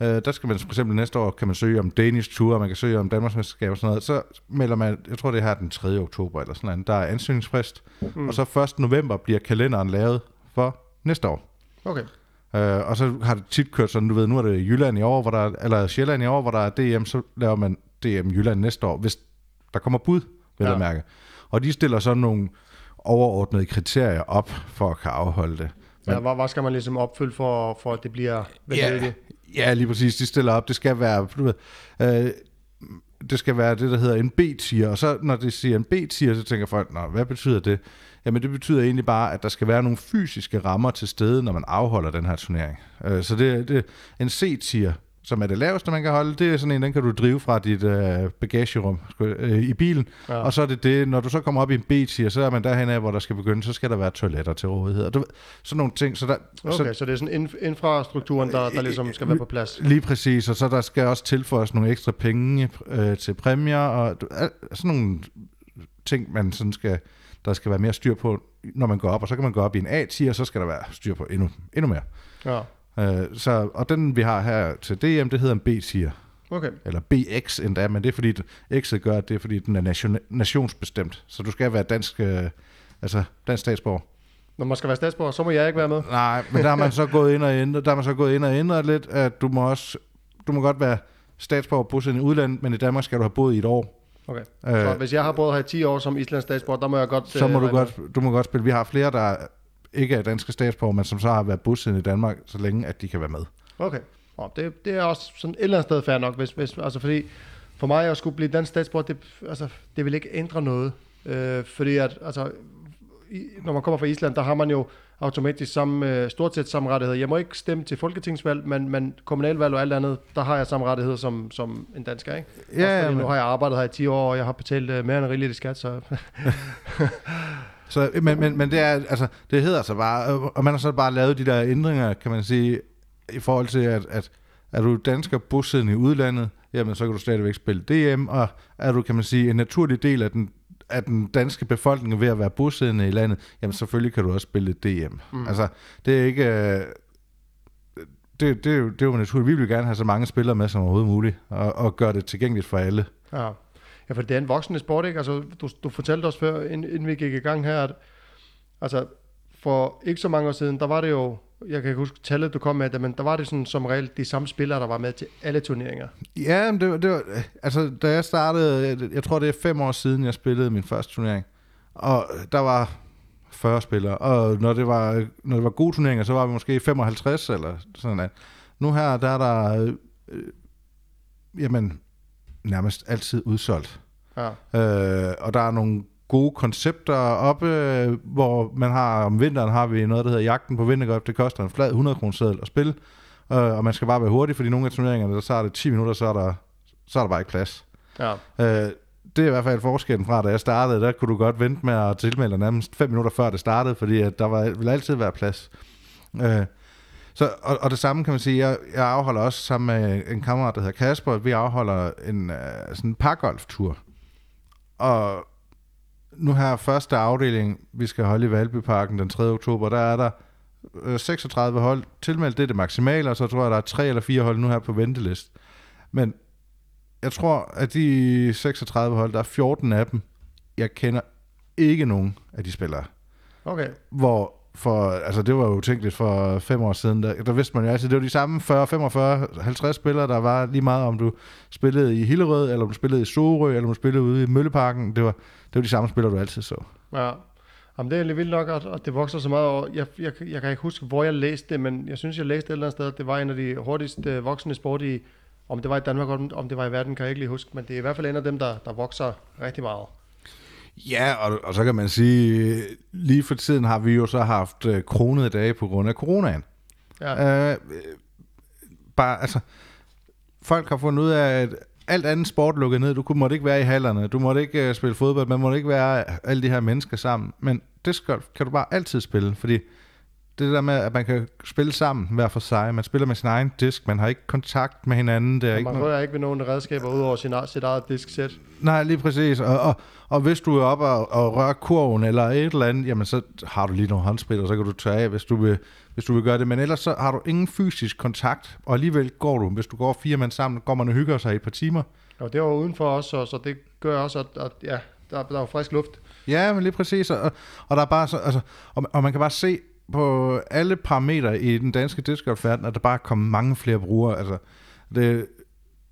uh, der skal man for eksempel næste år, kan man søge om Danish Tour, man kan søge om Danmarksmesterskab og sådan noget, så melder man, jeg tror det er her den 3. oktober eller sådan noget, der er ansøgningsfrist, mm. og så 1. november bliver kalenderen lavet for næste år. Okay. Uh, og så har det tit kørt sådan, du ved, nu er det Jylland i år, hvor der, eller Sjælland i år, hvor der er DM, så laver man DM Jylland næste år, hvis der kommer bud, vil ja. jeg mærke. Og de stiller så nogle overordnede kriterier op for at kan afholde det. Men, ja, hvad, hvad skal man ligesom opfylde for, for at det bliver ja, ja, lige præcis. De stiller op. Det skal være, du ved, øh, det skal være det, der hedder en B-tier. Og så når de siger en B-tier, så tænker folk, Nå, hvad betyder det? Jamen det betyder egentlig bare, at der skal være nogle fysiske rammer til stede, når man afholder den her turnering. Øh, så det, det en C-tier som er det laveste, man kan holde, det er sådan en, den kan du drive fra dit øh, bagagerum øh, i bilen. Ja. Og så er det det, når du så kommer op i en B-tier, så er man derhen af, hvor der skal begynde, så skal der være toiletter til rådighed. Og du, sådan nogle ting. Så der, Okay, så, så det er sådan inf- infrastrukturen, der, der ligesom skal være på plads. Lige præcis, og så der skal også tilføjes nogle ekstra penge øh, til præmier, og al- sådan nogle ting, man sådan skal, der skal være mere styr på, når man går op, og så kan man gå op i en A-tier, og så skal der være styr på endnu, endnu mere. Ja, Øh, så, og den, vi har her til DM, det hedder en B-tier, okay. eller BX endda, men det er fordi, X'et gør, at det er fordi, den er nation, nationsbestemt. Så du skal være dansk, øh, altså dansk statsborger. Når man skal være statsborger, så må jeg ikke være med. Nej, men der har man så gået ind og ændret, der har man så gået ind og ændret lidt, at du må også, du må godt være statsborger bosiddende i udlandet, men i Danmark skal du have boet i et år. Okay. Øh, Så hvis jeg har boet her i 10 år som islandsk statsborger, der må jeg godt... så må øh, du godt, du må godt spille. Vi har flere, der ikke er danske statsborger, men som så har været bosiddende i Danmark, så længe at de kan være med. Okay. Nå, det, det er også sådan et eller andet sted fair nok, hvis, hvis, altså fordi for mig at skulle blive dansk statsborger, det, altså, det vil ikke ændre noget. Øh, fordi at, altså, i, når man kommer fra Island, der har man jo automatisk samme, øh, stort set samme rettigheder. Jeg må ikke stemme til folketingsvalg, men, men kommunalvalg og alt andet, der har jeg samme rettigheder som, som en dansker, ikke? Ja, Også fordi men- nu har jeg arbejdet her i 10 år, og jeg har betalt øh, mere end rigeligt i skat, så Så, men, men, men det er, altså, det hedder så bare, øh, og man har så bare lavet de der ændringer, kan man sige, i forhold til, at, at er du dansker bosiddende i udlandet, jamen så kan du stadigvæk spille DM, og er du, kan man sige, en naturlig del af den, af den danske befolkning ved at være bosiddende i landet, jamen selvfølgelig kan du også spille DM. Mm. Altså, det er ikke... øh, Det, det, er jo- det er jo naturligt. Vi vil gerne have så mange spillere med som overhovedet muligt, og, og gøre det tilgængeligt for alle. Ja ja, for det er en voksende sport, ikke? Altså, du, du fortalte os før, inden, inden vi gik i gang her, at altså, for ikke så mange år siden, der var det jo, jeg kan ikke huske tallet, du kom med det, men der var det sådan som regel de samme spillere, der var med til alle turneringer. Ja, men det, var- det var, altså da jeg startede, jeg tror det er fem år siden, jeg spillede min første turnering, og der var 40 spillere, og når det var, når det var gode turneringer, så var vi måske 55 eller sådan noget. Nu her, der er der, øh, jamen, nærmest altid udsolgt. Ja, Øh, og der er nogle gode koncepter oppe, hvor man har, om vinteren har vi noget, der hedder Jagten på Vintergolf. Det koster en flad 100 kroner seddel at spille, øh, og man skal bare være hurtig, fordi nogle af turneringerne, der så er det 10 minutter, så er der, så er der bare ikke plads. ja, Øh, det er i hvert fald forskellen fra, da jeg startede, der kunne du godt vente med at tilmelde dig nærmest 5 minutter før det startede, fordi at der var, ville altid være plads. Øh, så, og, og det samme kan man sige, jeg, jeg afholder også sammen med en kammerat, der hedder Kasper, vi afholder en uh, sådan en pargolf-tur. Og nu her første afdeling, vi skal holde i Valbyparken den 3. oktober, der er der øh, 36 hold tilmeldt, det er det maksimale, og så tror jeg, der er tre eller fire hold nu her på ventelist. Men jeg tror, at de 36 hold, der er 14 af dem, jeg kender ikke nogen af de spillere. okay. Hvor for, altså det var jo tænkeligt for fem år siden, der, der vidste man jo altid, det var de samme 40, 45, 50 spillere, der var lige meget, om du spillede i Hillerød, eller om du spillede i Sorø, eller om du spillede ude i Mølleparken. Det var, det var de samme spillere, du altid så. Ja. Jamen, det er lidt vildt nok, at, det vokser så meget. Og jeg, jeg, jeg kan ikke huske, hvor jeg læste det, men jeg synes, jeg læste det et eller andet sted, at det var en af de hurtigst øh, voksende sport i, om det var i Danmark, om, om det var i verden, kan jeg ikke lige huske, men det er i hvert fald en af dem, der, der vokser rigtig meget. Ja, og, og så kan man sige, lige for tiden har vi jo så haft øh, kronede dage på grund af coronaen. Ja, Øh, bare, altså, folk har fundet ud af, at alt andet sport lukket ned. Du kunne, måtte ikke være i hallerne, du måtte ikke uh, spille fodbold, man måtte ikke være alle de her mennesker sammen. Men discgolf kan du bare altid spille, fordi det der med, at man kan spille sammen hver for sig. Man spiller med sin egen disk, man har ikke kontakt med hinanden. Det er ikke man noget, rører ikke ved nogen redskaber ud over sin, sit eget disksæt. nej, lige præcis. Og, og, og hvis du er oppe og, og rører kurven eller et eller andet, jamen så har du lige nogle håndspil, og så kan du tage af, hvis du vil, hvis du vil gøre det. Men ellers så har du ingen fysisk kontakt, og alligevel går du, hvis du går fire mand sammen, går man og hygger sig i et par timer. Og det var udenfor os, så, så det gør også, at, at ja, der, der er frisk luft. Ja, men lige præcis. Og, og der er bare så, altså, og, og man kan bare se på alle parametre i den danske discgolf-verden, at der bare er kommet mange flere brugere. Altså, det,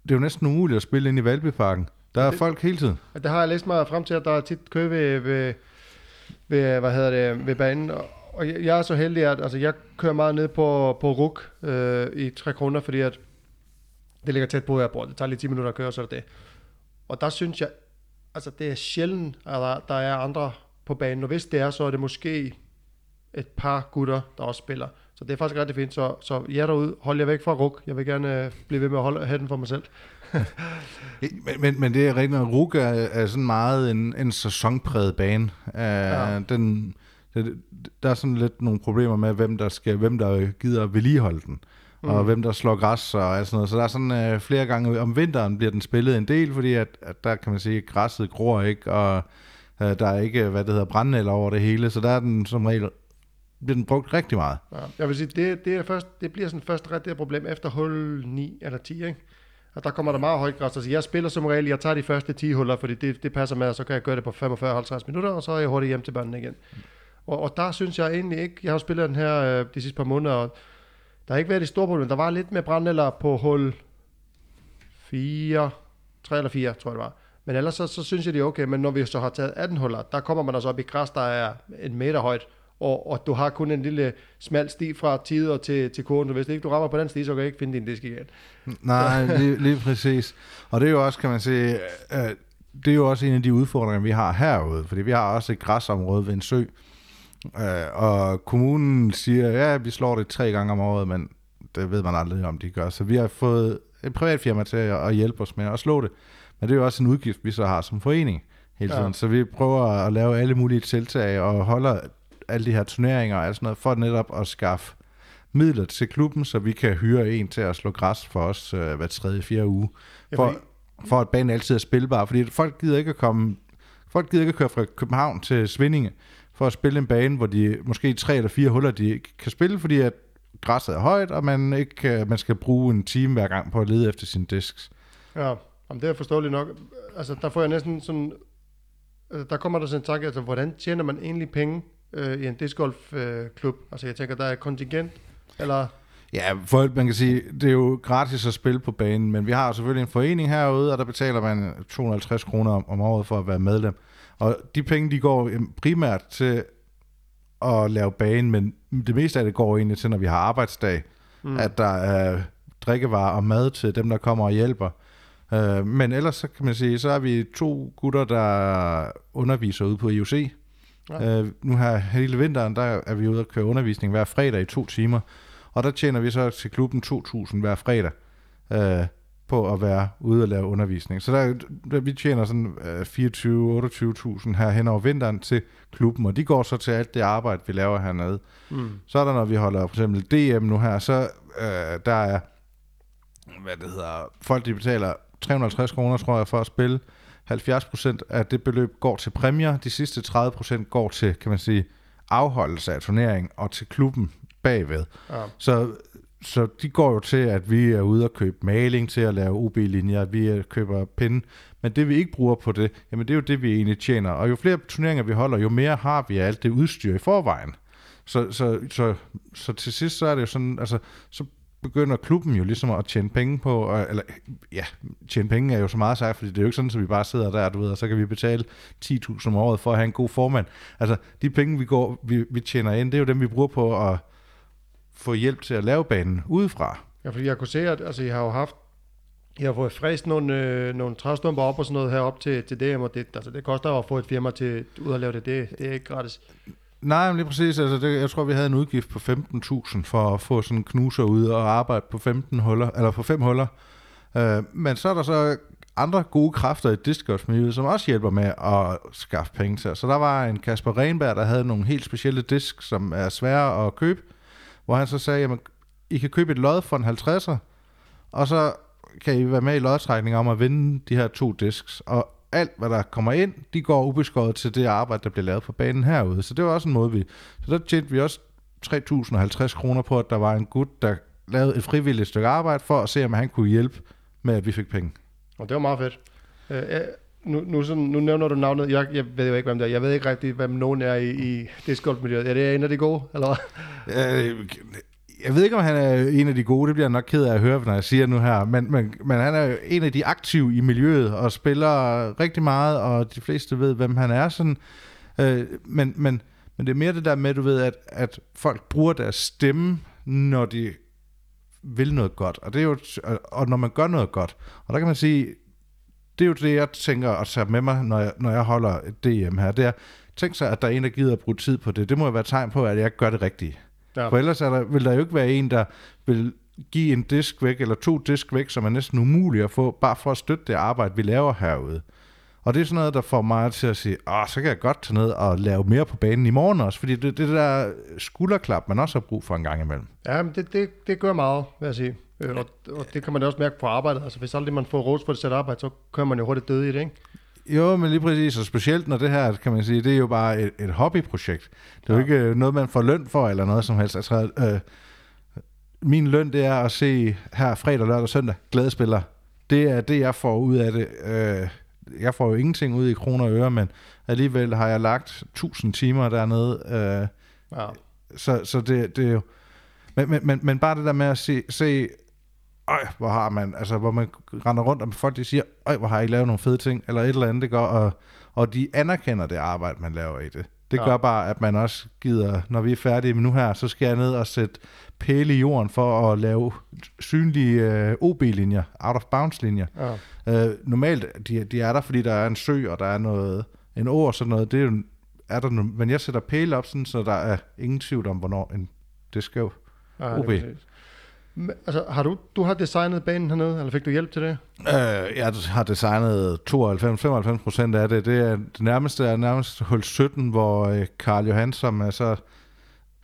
det er jo næsten umuligt at spille ind i Valbyparken. Der er Det- folk hele tiden. Det har jeg læst mig frem til, at der er tit kø ved, ved, ved, hvad hedder det, ved banen. Og, jeg, jeg er så heldig, at altså, jeg kører meget ned på, på RUK øh, i 3 kroner, fordi at det ligger tæt på, hvor jeg bor. Det tager lige 10 minutter at køre, så er det det. Og der synes jeg, altså det er sjældent, at der, der er andre på banen. Og hvis det er, så er det måske et par gutter, der også spiller. Så Så det er faktisk rigtig fint. Så, så jer derude, hold jer væk fra ruk. Jeg vil gerne øh, blive ved med at holde, have den for mig selv. men, men, men det er rigtigt, at RUG er, sådan meget en, en sæsonpræget bane. Uh, ja. den, det, der er sådan lidt nogle problemer med, hvem der, skal, hvem der gider vedligeholde den mm. og hvem der slår græs og alt sådan noget. Så der er sådan uh, flere gange om vinteren bliver den spillet en del, fordi at, at der kan man sige, at græsset gror ikke, og uh, der er ikke, hvad det hedder, brændnælder over det hele, så der er den som regel bliver den brugt rigtig meget. Ja, jeg vil sige, det, det, er først, det bliver sådan først ret det problem efter hul 9 eller 10, ikke? Og der kommer der meget højt græs. Altså, jeg spiller som regel, jeg tager de første 10 huller, fordi det, det passer med, og så kan jeg gøre det på 45-50 minutter, og så er jeg hurtigt hjem til børnene igen. Og, og der synes jeg egentlig ikke, jeg har spillet den her øh, de sidste par måneder, og der har ikke været det store problem. Der var lidt med brændeller på hul 4, 3 eller 4, tror jeg det var. Men ellers så, så synes jeg, det er okay. Men når vi så har taget 18 huller, der kommer man altså op i græs, der er en meter højt, og, og du har kun en lille smal sti fra tider til, til kurven. Hvis ikke du rammer på den sti, så kan jeg ikke finde din disk igen. Nej, lige, lige præcis. Og det er jo også, kan man sige, øh, det er jo også en af de udfordringer, vi har herude, fordi vi har også et græsområde ved en sø, øh, og kommunen siger, ja, vi slår det tre gange om året, men det ved man aldrig, om de gør. Så vi har fået et privat firma til at hjælpe os med at slå det. Men det er jo også en udgift, vi så har som forening hele tiden. Ja. Så vi prøver at lave alle mulige tiltag og holder alle de her turneringer og sådan noget, for netop at skaffe midler til klubben, så vi kan hyre en til at slå græs for os øh, hver tredje, fjerde uge. For, for at banen altid er spilbar, fordi folk gider ikke at komme folk gider ikke at køre fra København til Svindinge for at spille en bane, hvor de måske tre eller fire huller, de kan spille, fordi at græsset er højt, og man ikke man skal bruge en time hver gang på at lede efter sin disks. Ja, om det er forståeligt nok. Altså, der får jeg næsten sådan... Altså, der kommer der sådan en tanke, altså, hvordan tjener man egentlig penge øh, i en discgolfklub? Øh, altså jeg tænker, der er kontingent, eller... Ja, for, man kan sige, det er jo gratis at spille på banen, men vi har selvfølgelig en forening herude, og der betaler man 250 kroner om, om året for at være medlem. Og de penge, de går primært til at lave banen, men det meste af det går egentlig til, når vi har arbejdsdag, mm. at der er drikkevarer og mad til dem, der kommer og hjælper. Uh, men ellers så kan man sige, så er vi to gutter, der underviser ude på IOC, Ja. Øh, nu her hele vinteren, der er vi ude og køre undervisning hver fredag i to timer, og der tjener vi så til klubben 2.000 hver fredag øh, på at være ude og lave undervisning. Så der, der vi tjener sådan øh, 24-28.000 her hen over vinteren til klubben, og de går så til alt det arbejde, vi laver hernede. Mm. Så er der, når vi holder for eksempel DM nu her, så øh, der er, hvad det hedder, folk de betaler 350 kroner, tror jeg, for at spille. 70% af det beløb går til præmier, de sidste 30% går til, kan man sige, afholdelse af turnering og til klubben bagved. Ja. Så, så de går jo til, at vi er ude og købe maling til at lave UB-linjer, at vi køber pinde, men det vi ikke bruger på det, jamen det er jo det, vi egentlig tjener. Og jo flere turneringer vi holder, jo mere har vi af alt det udstyr i forvejen. Så, så, så, så til sidst så er det jo sådan, altså, så begynder klubben jo ligesom at tjene penge på, eller ja, tjene penge er jo så meget sagt, fordi det er jo ikke sådan, at vi bare sidder der, du ved, og så kan vi betale 10.000 om året for at have en god formand. Altså, de penge, vi, går, vi, vi tjener ind, det er jo dem, vi bruger på at få hjælp til at lave banen udefra. Ja, fordi jeg kunne se, at altså, jeg har jo haft jeg har fået fræst nogle, øh, nogle træstumper op og sådan noget herop til, til DM, og det, altså, det koster jo at få et firma til ud at lave det. Det, det er ikke gratis. Nej, men lige præcis. Altså det, jeg tror, vi havde en udgift på 15.000 for at få sådan en knuser ud og arbejde på 15 huller, eller på 5 huller. Øh, men så er der så andre gode kræfter i discgolfmiljøet, som også hjælper med at skaffe penge til. Så der var en Kasper Renberg, der havde nogle helt specielle disk, som er svære at købe, hvor han så sagde, at I kan købe et lod for en 50'er, og så kan I være med i lodtrækning om at vinde de her to disks. Og alt, hvad der kommer ind, de går ubeskåret til det arbejde, der bliver lavet på banen herude. Så det var også en måde, vi... Så der tjente vi også 3.050 kroner på, at der var en gut, der lavede et frivilligt stykke arbejde for at se, om han kunne hjælpe med, at vi fik penge. Og det var meget fedt. Øh, nu, nu, sådan, nu nævner du navnet. Jeg, jeg ved jo ikke, hvem det er. Jeg ved ikke rigtig, hvem nogen er i, i discgolf-miljøet. Er det en af de gode, eller øh, jeg ved ikke, om han er en af de gode, det bliver jeg nok ked af at høre, når jeg siger nu her, men, men, men han er en af de aktive i miljøet og spiller rigtig meget, og de fleste ved, hvem han er. Sådan. Øh, men, men, men det er mere det der med, du ved, at, at folk bruger deres stemme, når de vil noget godt. Og, det er jo, og når man gør noget godt. Og der kan man sige, det er jo det, jeg tænker at tage med mig, når jeg, når jeg holder et DM her. Det er, tænk sig, at der er en, der gider at bruge tid på det. Det må jo være et tegn på, at jeg gør det rigtigt. Ja. For ellers er der, vil der jo ikke være en, der vil give en disk væk, eller to disk væk, som er næsten umuligt at få, bare for at støtte det arbejde, vi laver herude. Og det er sådan noget, der får mig til at sige, åh, så kan jeg godt tage ned og lave mere på banen i morgen også, fordi det, det der skulderklap, man også har brug for en gang imellem. Ja, men det, det, det gør meget, vil jeg sige. Øh, og, og det kan man også mærke på arbejdet. Altså, hvis aldrig man får ros for det sæt arbejde, så kører man jo hurtigt død i det, ikke? Jo, men lige præcis, og specielt når det her, kan man sige, det er jo bare et, et hobbyprojekt. Det er ja. jo ikke noget, man får løn for, eller noget som helst. Altså, øh, min løn, det er at se her fredag, lørdag og søndag, glædespiller. Det er det, jeg får ud af det. Øh, jeg får jo ingenting ud i kroner og øre, men alligevel har jeg lagt 1000 timer dernede. Øh, ja. Så, så det, det er jo... Men, men, men, men bare det der med at se, se øj, hvor har man, altså hvor man render rundt, og folk de siger, øj, hvor har I lavet nogle fede ting, eller et eller andet, det gør, og, og de anerkender det arbejde, man laver i det. Det ja. gør bare, at man også gider, når vi er færdige med nu her, så skal jeg ned og sætte pæle i jorden for at lave synlige uh, OB-linjer, out-of-bounds-linjer. Ja. Uh, normalt, de, de er der, fordi der er en sø, og der er noget, en å og sådan noget, det er, jo, er der, men jeg sætter pæle op, sådan, så der er ingen tvivl om, hvornår en, det skal jo ja, OB. Det Altså, har du, du har designet banen hernede, eller fik du hjælp til det? Øh, jeg har designet 92-95 procent af det. Det er det nærmeste er nærmest hul 17, hvor øh, Karl Johan, som er så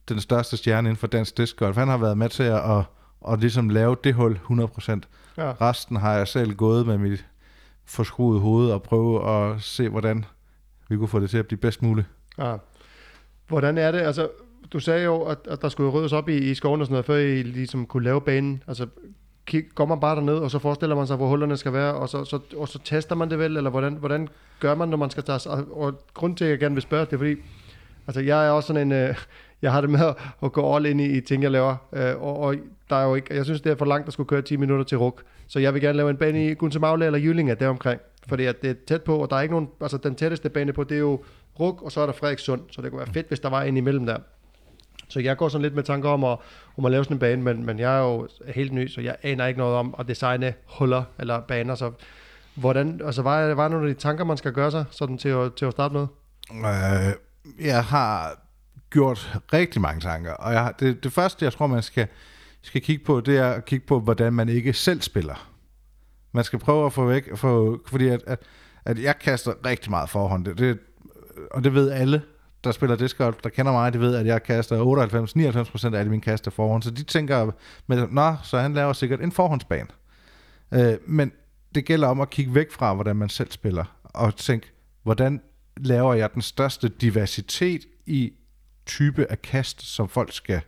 den største stjerne inden for dansk discgolf, han har været med til at, at, at ligesom lave det hul 100 procent. Ja. Resten har jeg selv gået med mit forskruede hoved og prøve at se, hvordan vi kunne få det til at blive bedst muligt. Ja. Hvordan er det? Altså, du sagde jo, at, at der skulle ryddes op i, i skoven og sådan noget, før I ligesom kunne lave banen. Altså, kig, går man bare derned, og så forestiller man sig, hvor hullerne skal være, og så, så, og så tester man det vel, eller hvordan, hvordan gør man, når man skal tage... Og, og grund til, at jeg gerne vil spørge, det er fordi, altså jeg er også sådan en... Øh, jeg har det med at, at gå all ind i, i ting, jeg laver, øh, og, og der er jo ikke, jeg synes, det er for langt at skulle køre 10 minutter til Ruk, så jeg vil gerne lave en bane i Gunsemagle eller Jyllinge deromkring, fordi at det er tæt på, og der er ikke nogen, altså den tætteste bane på, det er jo Ruk, og så er der Frederikssund, så det kunne være fedt, hvis der var en imellem der. Så jeg går sådan lidt med tanker om at, om at lave sådan en bane, men, men jeg er jo helt ny, så jeg aner ikke noget om at designe huller eller baner. Så hvordan, altså, hvad er, hvad er nogle af de tanker, man skal gøre sig sådan til, at, til at starte med? Øh, jeg har gjort rigtig mange tanker, og jeg har, det, det første, jeg tror, man skal, skal kigge på, det er at kigge på, hvordan man ikke selv spiller. Man skal prøve at få væk, for, fordi at, at, at jeg kaster rigtig meget forhånd, det, det, og det ved alle, der spiller discgolf, der kender mig, de ved, at jeg kaster 98-99% af alle mine kaster forhånd. Så de tænker, med, nå, så han laver sikkert en forhåndsbane. Øh, men det gælder om at kigge væk fra, hvordan man selv spiller, og tænke, hvordan laver jeg den største diversitet i type af kast, som folk skal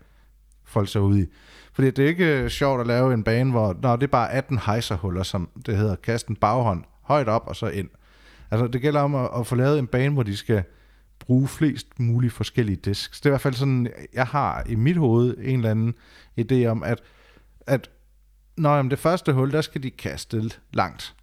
folde sig ud i. Fordi det er ikke øh, sjovt at lave en bane, hvor nå, det er bare 18 hejserhuller, som det hedder, kasten baghånd, højt op og så ind. Altså det gælder om at, at få lavet en bane, hvor de skal bruge flest mulige forskellige disks. Det er i hvert fald sådan, jeg har i mit hoved en eller anden idé om, at, at når det første hul, der skal de kaste langt.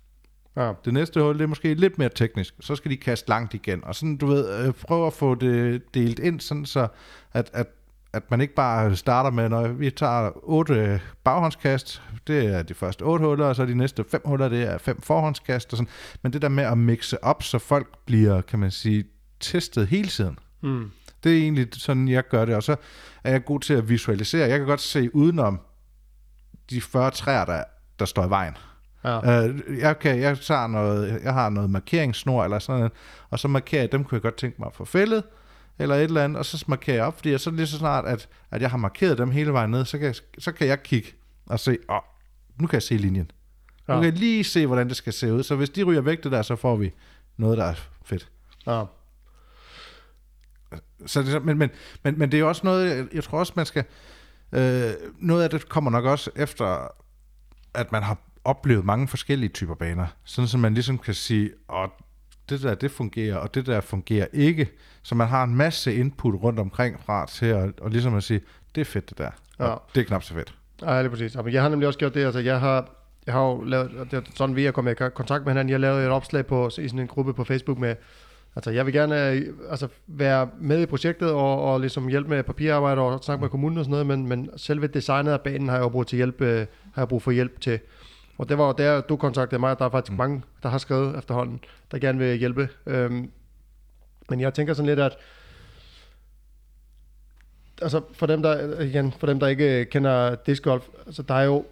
Ja. Det næste hul, det er måske lidt mere teknisk. Så skal de kaste langt igen. Og sådan, du ved, øh, prøve at få det delt ind, sådan så at, at, at man ikke bare starter med, når vi tager otte baghåndskast, det er de første otte huller, og så de næste fem huller, det er fem forhåndskast. Og sådan. Men det der med at mixe op, så folk bliver, kan man sige, testet hele tiden. Mm. Det er egentlig sådan, jeg gør det, og så er jeg god til at visualisere. Jeg kan godt se udenom de 40 træer, der, der står i vejen. Ja. Uh, jeg, kan, jeg, tager noget, jeg har noget markeringssnor eller sådan noget, og så markerer jeg, dem kunne jeg godt tænke mig at få fældet, eller et eller andet, og så markerer jeg op, fordi så lige så snart, at, at jeg har markeret dem hele vejen ned, så kan, jeg, så kan jeg kigge og se, åh, nu kan jeg se linjen. Ja. Nu kan jeg lige se, hvordan det skal se ud. Så hvis de ryger væk det der, så får vi noget, der er fedt. Ja så det, men, men, men, men det er også noget, jeg, jeg tror også, man skal... Øh, noget af det kommer nok også efter, at man har oplevet mange forskellige typer baner. Sådan, så man ligesom kan sige, at det der, det fungerer, og det der fungerer ikke. Så man har en masse input rundt omkring fra til at, og ligesom at sige, det er fedt det der. Ja. Det er knap så fedt. Ja, er præcis. Jeg har nemlig også gjort det, altså jeg har, jeg har jo lavet, det er sådan vi er kommet i kontakt med hinanden, jeg lavede et opslag på, i sådan en gruppe på Facebook med, Altså, jeg vil gerne øh, altså, være med i projektet og, og ligesom hjælpe med papirarbejde og snakke med kommunen og sådan noget, men, men selve designet af banen har jeg jo brug, til hjælp, øh, har jeg brug for hjælp til. Og det var jo der, du kontaktede mig, der er faktisk mm. mange, der har skrevet efterhånden, der gerne vil hjælpe. Øhm, men jeg tænker sådan lidt, at altså for dem, der, igen, for dem, der ikke kender discgolf, altså der er jo,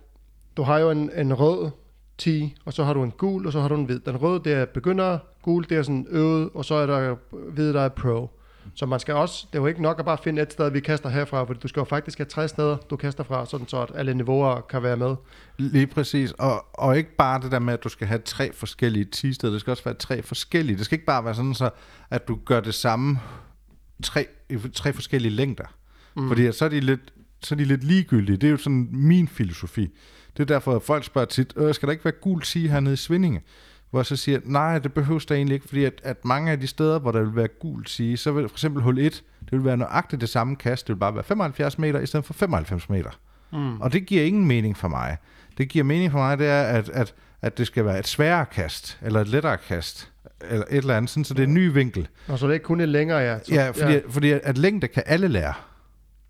du har jo en, en rød 10, og så har du en gul, og så har du en hvid. Den røde, det er begynder, gul, det er sådan øvet, og så er der hvid, der er pro. Så man skal også, det er jo ikke nok at bare finde et sted, vi kaster herfra, for du skal jo faktisk have tre steder, du kaster fra, sådan så at alle niveauer kan være med. Lige præcis, og, og ikke bare det der med, at du skal have tre forskellige tisteder, det skal også være tre forskellige. Det skal ikke bare være sådan så, at du gør det samme tre, tre forskellige længder. Mm. Fordi så er, de lidt, så er de lidt ligegyldige. Det er jo sådan min filosofi. Det er derfor, at folk spørger tit, øh, skal der ikke være gul sige hernede i Svindinge? Hvor jeg så siger, nej, det behøves der egentlig ikke, fordi at, at mange af de steder, hvor der vil være gul sige, så vil for eksempel hul 1, det vil være nøjagtigt det samme kast, det vil bare være 75 meter i stedet for 95 meter. Mm. Og det giver ingen mening for mig. Det giver mening for mig, det er, at, at, at det skal være et sværere kast, eller et lettere kast, eller et eller andet, sådan, så det er en ny vinkel. Og så det er ikke kun et længere, ja. Så, Ja, fordi, ja. fordi at længde kan alle lære.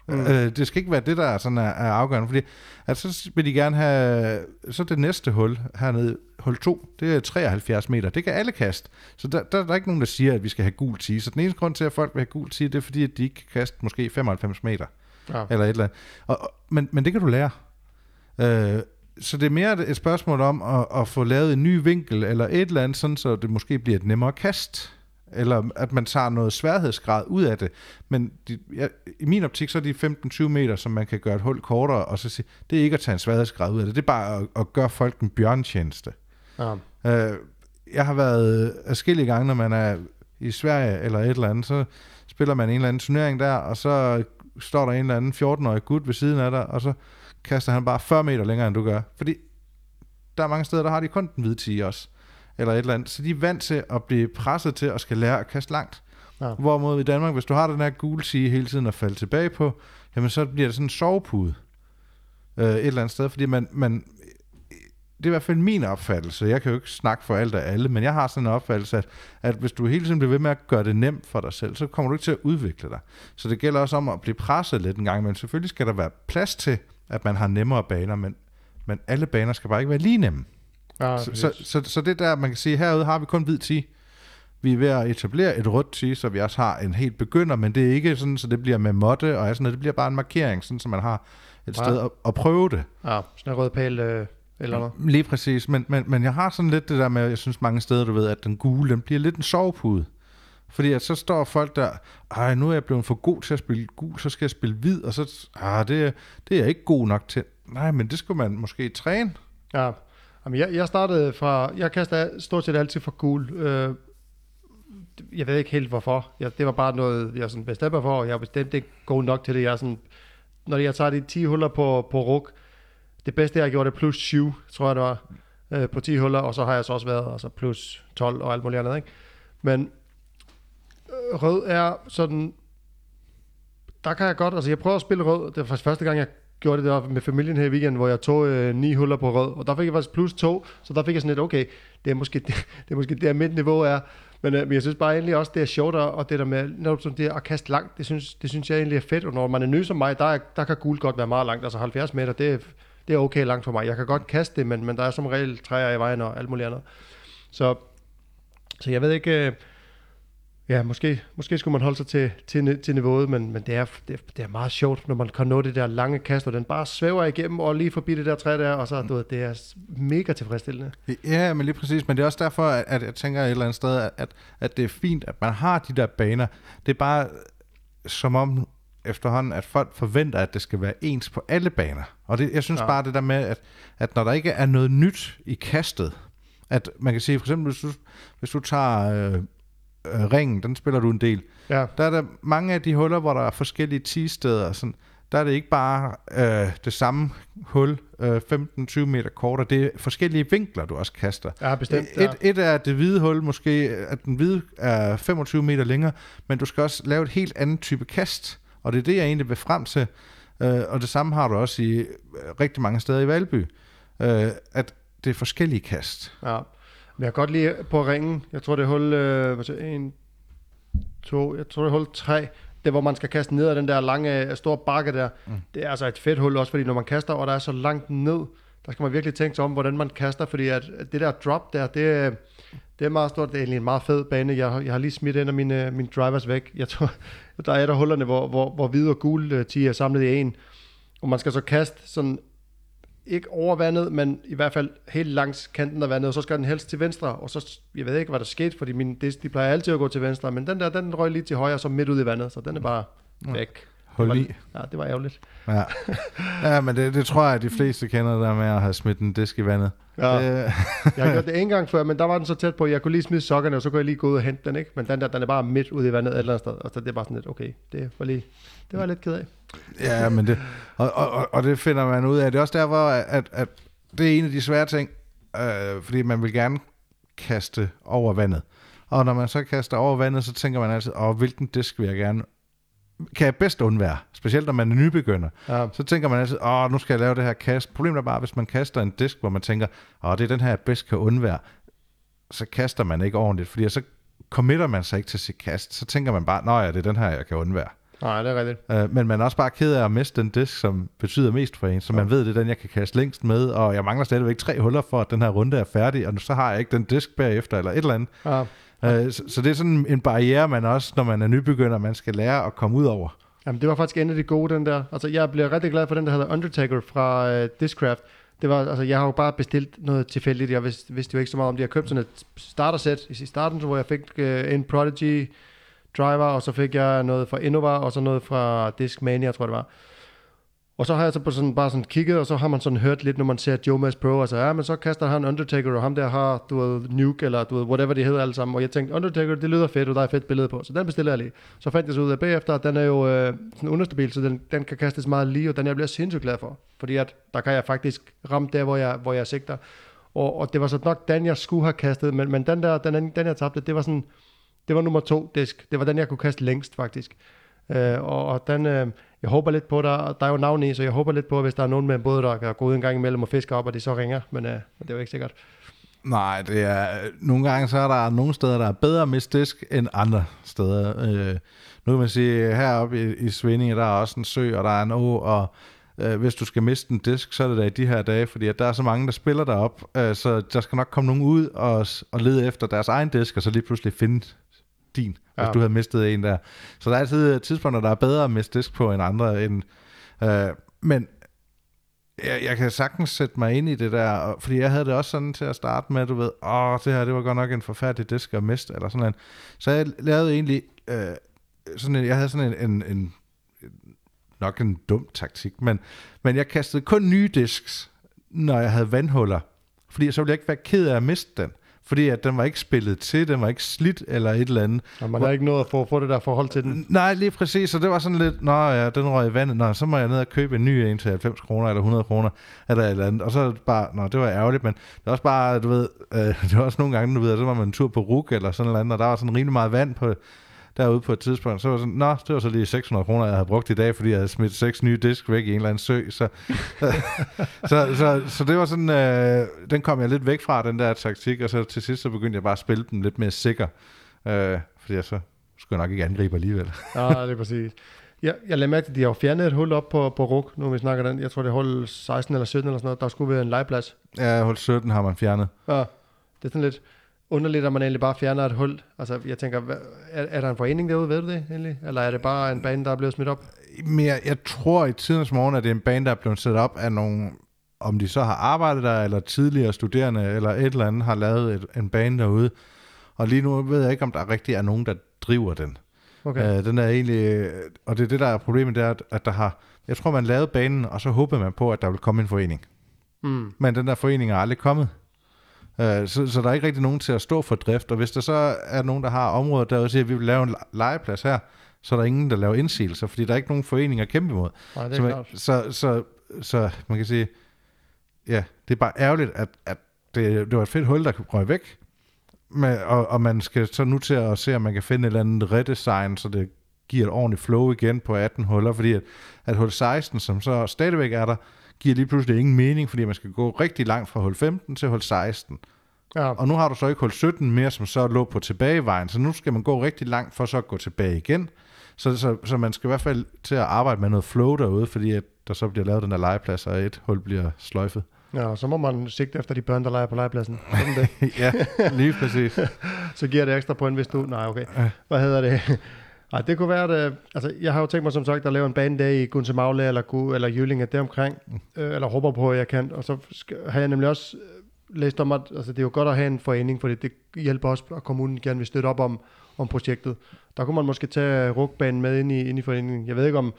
Mm. Øh, det skal ikke være det, der er, sådan er, er afgørende, fordi at så vil de gerne have, så det næste hul hernede, hul 2, det er 73 meter, det kan alle kaste. Så der, der, der er ikke nogen, der siger, at vi skal have gul 10. Så den eneste grund til, at folk vil have gul 10, det er fordi, at de ikke kan kaste måske 95 meter, Ja. eller et eller andet. Og, og, men, men det kan du lære. Øh, så det er mere et spørgsmål om at, at få lavet en ny vinkel, eller et eller andet, sådan, så det måske bliver et nemmere kast eller at man tager noget sværhedsgrad ud af det. Men de, ja, i min optik, så er de 15-20 meter, som man kan gøre et hul kortere, og så sige, det er ikke at tage en sværhedsgrad ud af det, det er bare at, at gøre folk en bjørntjeneste. Ja. Øh, jeg har været adskillige gange, når man er i Sverige eller et eller andet, så spiller man en eller anden turnering der, og så står der en eller anden 14-årig gut ved siden af dig, og så kaster han bare 40 meter længere, end du gør. Fordi der er mange steder, der har de kun den hvide 10 også eller et eller andet. Så de er vant til at blive presset til at skal lære at kaste langt. Ja. Hvorimod i Danmark, hvis du har den her gule sige hele tiden at falde tilbage på, jamen så bliver det sådan en sovepude øh, et eller andet sted, fordi man, man, det er i hvert fald min opfattelse, jeg kan jo ikke snakke for alt og alle, men jeg har sådan en opfattelse, at, at hvis du hele tiden bliver ved med at gøre det nemt for dig selv, så kommer du ikke til at udvikle dig. Så det gælder også om at blive presset lidt en gang, men selvfølgelig skal der være plads til, at man har nemmere baner, men, men alle baner skal bare ikke være lige nemme. Ja, Så, så, så, så det der, man kan sige, herude har vi kun hvid 10. Vi er ved at etablere et rødt 10, så vi også har en helt begynder, men det er ikke sådan, så det bliver med måtte og sådan noget. Det bliver bare en markering, sådan, så man har et Ja. sted at, at prøve det. ja, sådan en rød pæl øh, eller noget. Lige præcis, men, men, men jeg har sådan lidt det der med, jeg synes mange steder, du ved, at den gule, den bliver lidt en sovepude. Fordi at så står folk der, ej, nu er jeg blevet for god til at spille gul, så skal jeg spille hvid, og så, ah, det, er- det er jeg ikke god nok til. Nej, men det skulle man måske træne. Ja, Jamen, jeg, jeg startede fra, jeg kastede stort set altid for gul. Øh, jeg ved ikke helt hvorfor. Jeg, det var bare noget, jeg sådan bestemte for, og jeg bestemte ikke god nok til det. Jeg sådan, når jeg tager de 10 huller på, på ruk, det bedste jeg gjorde det plus 7, tror jeg det var, øh, på 10 huller, og så har jeg så også været altså plus 12 og alt muligt andet. Ikke? Men øh, rød er sådan, der kan jeg godt, altså jeg prøver at spille rød, det var faktisk første gang, jeg gjorde det der med familien her i weekenden, hvor jeg tog øh, ni huller på rød, og der fik jeg faktisk plus to, så der fik jeg sådan lidt, okay, det er måske, det, det er måske der mit niveau er, men, øh, men jeg synes bare egentlig også, det er sjovt, og det der med, netop sådan det at kaste langt, det synes, det synes jeg egentlig er fedt, og når man er ny som mig, der, er- der kan gul godt være meget langt, altså 70 meter, det er, det er okay langt for mig, jeg kan godt kaste det, men, men der er som regel træer i vejen og alt muligt andet, så, så jeg ved ikke, øh, Ja, måske, måske skulle man holde sig til, til, til niveauet, men, men det, er, det, er, det er meget sjovt, når man kan nå det der lange kast, og den bare svæver igennem og lige forbi det der træ der, og så du ved, det er mega tilfredsstillende. Ja, men lige præcis. Men det er også derfor, at, jeg tænker et eller andet sted, at, at det er fint, at man har de der baner. Det er bare som om efterhånden, at folk forventer, at det skal være ens på alle baner. Og det, jeg synes ja. bare det der med, at, at når der ikke er noget nyt i kastet, at man kan sige, for eksempel, hvis du, hvis du tager øh, øh, ringen, den spiller du en del, Ja, der er der mange af de huller, hvor der er forskellige 10 steder, sådan, der er det ikke bare øh, det samme hul, øh, 15-20 meter kortere, det er forskellige vinkler, du også kaster. ja bestemt. Ja. Et, et er det hvide hul, måske at den hvide er 25 meter længere, men du skal også lave et helt andet type kast, og det er det, jeg egentlig vil frem til. Øh, og det samme har du også i øh, rigtig mange steder i Valby, øh, at det er forskellige kast. Ja. Men jeg kan godt lide på ringen, jeg tror det er hul øh, hvad siger, en, to, jeg tror det er hul tre, det hvor man skal kaste ned ad den der lange, øh, store bakke der. Mm. Det er altså et fedt hul også, fordi når man kaster, og der er så langt ned, der skal man virkelig tænke sig om, hvordan man kaster, fordi at det der drop der, det, Det er meget stort. Det er egentlig en meget fed bane. Jeg, jeg har lige smidt en af mine, mine drivers væk. Jeg tror, der er et af hullerne, hvor, hvor, hvor hvide og gule øh, 10 er samlet i en. Og man skal så kaste sådan, ikke over vandet, men i hvert fald helt langs kanten af vandet, og så skal den helst til venstre, og så, jeg ved ikke, hvad der skete, fordi min disk, de plejer altid at gå til venstre, men den der, den røg lige til højre, så midt ud i vandet, så den er bare væk. Hul det i. var, ja, det var ærgerligt. Ja, ja men det, det tror jeg, at de fleste kender, der med at have smidt en disk i vandet. Ja. Det, Jeg har gjort det en gang før, men der var den så tæt på, at jeg kunne lige smide sokkerne, og så kunne jeg lige gå ud og hente den, ikke? Men den der, den er bare midt ude i vandet et eller andet sted, og så det er bare sådan lidt, okay, det var lige, det var jeg lidt ked af. Ja, men det, og, og, og- det finder man ud af. Det er også derfor, at, at det er en af de svære ting, øh, fordi man vil gerne kaste over vandet. Og når man så kaster over vandet, så tænker man altid, åh, hvilken disk vil jeg gerne, kan jeg bedst undvære? Specielt når man er nybegynder. Ja, Så tænker man altid, åh, nu skal jeg lave det her kast. Problemet er bare, hvis man kaster en disk, hvor man tænker, åh, det er den her, jeg bedst kan undvære, så kaster man ikke ordentligt, fordi så committer man sig ikke til sit kast. Så tænker man bare, nå ja, det er den her, jeg kan undvære. Nej, det er rigtigt. Øh, men man er også bare ked af at miste den disk, som betyder mest for en, så man ved, det er den, jeg kan kaste længst med, og jeg mangler stadigvæk tre huller for, at den her runde er færdig, og nu så har jeg ikke den disk bagefter, eller et eller andet. Ja, Øh, så, så det er sådan en barriere, man også, når man er nybegynder, man skal lære at komme ud over. Jamen, det var faktisk en af de gode, den der. Altså, jeg bliver rigtig glad for den, der hedder Undertaker fra uh, Discraft. Det var, altså, jeg har jo bare bestilt noget tilfældigt. Jeg vidste, vidste jo ikke så meget om det. Jeg købte sådan et starter-sæt i starten, hvor jeg fik uh, en Prodigy driver, og så fik jeg noget fra Innova, og så noget fra Discmania, tror jeg det var. Og så har jeg så på sådan, bare sådan kigget, og så har man sådan hørt lidt, når man ser Joe Mas Pro, altså, ja, men så kaster han Undertaker, og ham der har, du ved, Nuke, eller du ved, whatever det hedder alle sammen. Og jeg tænkte, Undertaker, det lyder fedt, og der er et fedt billede på, så den bestiller jeg lige. Så fandt jeg så ud af bagefter, at den er jo øh, sådan understabil, så den, den kan kastes meget lige, og den jeg bliver sindssygt glad for. Fordi at der kan jeg faktisk ramme der, hvor jeg, hvor jeg sigter. Og, og det var så nok den, jeg skulle have kastet, men, men den der, den, den jeg tabte, det var sådan, det var nummer to disk. Det var den, jeg kunne kaste længst, faktisk. Øh, og, og den, øh, jeg håber lidt på, der, der er jo navn i, så jeg håber lidt på, hvis der er nogen med en båd, der kan gå ud en gang imellem og fiske op, og det så ringer, men, øh, det er jo ikke sikkert. Nej, det er, nogle gange så er der nogle steder, der er bedre med disk end andre steder. Øh, nu kan man sige, heroppe i, i Svindinge, der er også en sø, og der er en å, og øh, hvis du skal miste en disk, så er det da i de her dage, fordi at der er så mange, der spiller derop, øh, så der skal nok komme nogen ud og, og lede efter deres egen disk, og så lige pludselig finde din, ja. Hvis du havde mistet en der. Så der er altid tidspunkter, der er bedre at miste disk på end andre. End, øh, men jeg, jeg kan sagtens sætte mig ind i det der, fordi jeg havde det også sådan til at starte med, du ved, åh, det her, det var godt nok en forfærdelig disk at miste, eller sådan noget. Så jeg lavede egentlig, øh, sådan en, jeg havde sådan en, en, en, nok en dum taktik, men, men jeg kastede kun nye disks, når jeg havde vandhuller, fordi så ville jeg ikke være ked af at miste den, fordi at den var ikke spillet til, den var ikke slidt eller et eller andet. Og man har ikke nået at få, få det der forhold til den. Nej, lige præcis, så det var sådan lidt, nå ja, den røg i vandet, nå, så må jeg ned og købe en ny en til 90 kroner eller 100 kroner, eller et eller andet, og så bare, nå, det var ærgerligt, men det var også bare, du ved, øh, det var også nogle gange, du ved, så var man en tur på RUK eller sådan noget andet, og der var sådan rimelig meget vand på, derude på et tidspunkt, så var sådan, nå, det var så lige 600 kroner, jeg havde brugt i dag, fordi jeg havde smidt seks nye disk væk i en eller anden sø, så, så, så, så det var sådan, øh, den kom jeg lidt væk fra, den der taktik, og så til sidst, så begyndte jeg bare at spille dem lidt mere sikker, øh, fordi jeg så skulle jeg nok ikke angribe alligevel. Ja, det er præcis. Jeg, jeg lader mærke til, at de har jo fjernet et hul op på, på RUK, nu vi snakker den. Jeg tror, det er hul 16 eller 17 eller sådan noget. Der skulle være en legeplads. Ja, hul 17 har man fjernet. Ja, det er sådan lidt underligt, at man egentlig bare fjerner et hul. Altså, jeg tænker, hvad, er, er der en forening derude, ved du det egentlig? Eller er det bare en bane, der er blevet smidt op? Men jeg, jeg tror i tidens morgen, at det er en bane, der er blevet sat op af nogle, om de så har arbejdet der, eller tidligere studerende, eller et eller andet, har lavet et, en bane derude. Og lige nu ved jeg ikke, om der rigtig er nogen, der driver den. Okay. Øh, den er egentlig, og det er det, der er problemet, det er, at- der har, jeg tror, man lavede banen, og så håbede man på, at der ville komme en forening. Mm. Men den der forening er aldrig kommet. Øh, så, så der er ikke rigtig nogen til at stå for drift, og hvis der så er nogen, der har området der og siger, at vi vil lave en le- legeplads her, så er der ingen, der laver indsigelser, fordi der er ikke nogen forening at kæmpe imod. Nej, det er Så, man, klart. så, så, så man kan sige, ja, det er bare ærgerligt, at, at det, det var et fedt hul, der røg væk, med, og, og man skal så nu til at se, om man kan finde et eller andet redesign, så det giver et ordentligt flow igen på 18 huller, fordi at, at hul 16, som så stadigvæk er der, giver lige pludselig ingen mening, fordi man skal gå rigtig langt fra hul 15 til hul 16. Ja, Og nu har du så ikke hul 17 mere, som så lå på tilbagevejen, så nu skal man gå rigtig langt for så at gå tilbage igen. Så, så, så man skal i hvert fald til at arbejde med noget flow derude, fordi at der så bliver lavet den der legeplads, og et hul bliver sløjfet. Ja, og så må man sigte efter de børn, der leger på legepladsen. Sådan det. ja, lige præcis. så giver det ekstra point, hvis du... Nej, okay. Hvad hedder det? Ej, det kunne være, at, øh, altså, jeg har jo tænkt mig som sagt at lave en banedag i Gunse Magle eller, Gu, eller Jyllinge deromkring, øh, eller håber på, at jeg kan. Og så skal, har jeg nemlig også øh, læst om, at altså, det er jo godt at have en forening, for det hjælper også, at kommunen gerne vil støtte op om, om projektet. Der kunne man måske tage rugbanen med ind i, ind i foreningen. Jeg ved ikke om,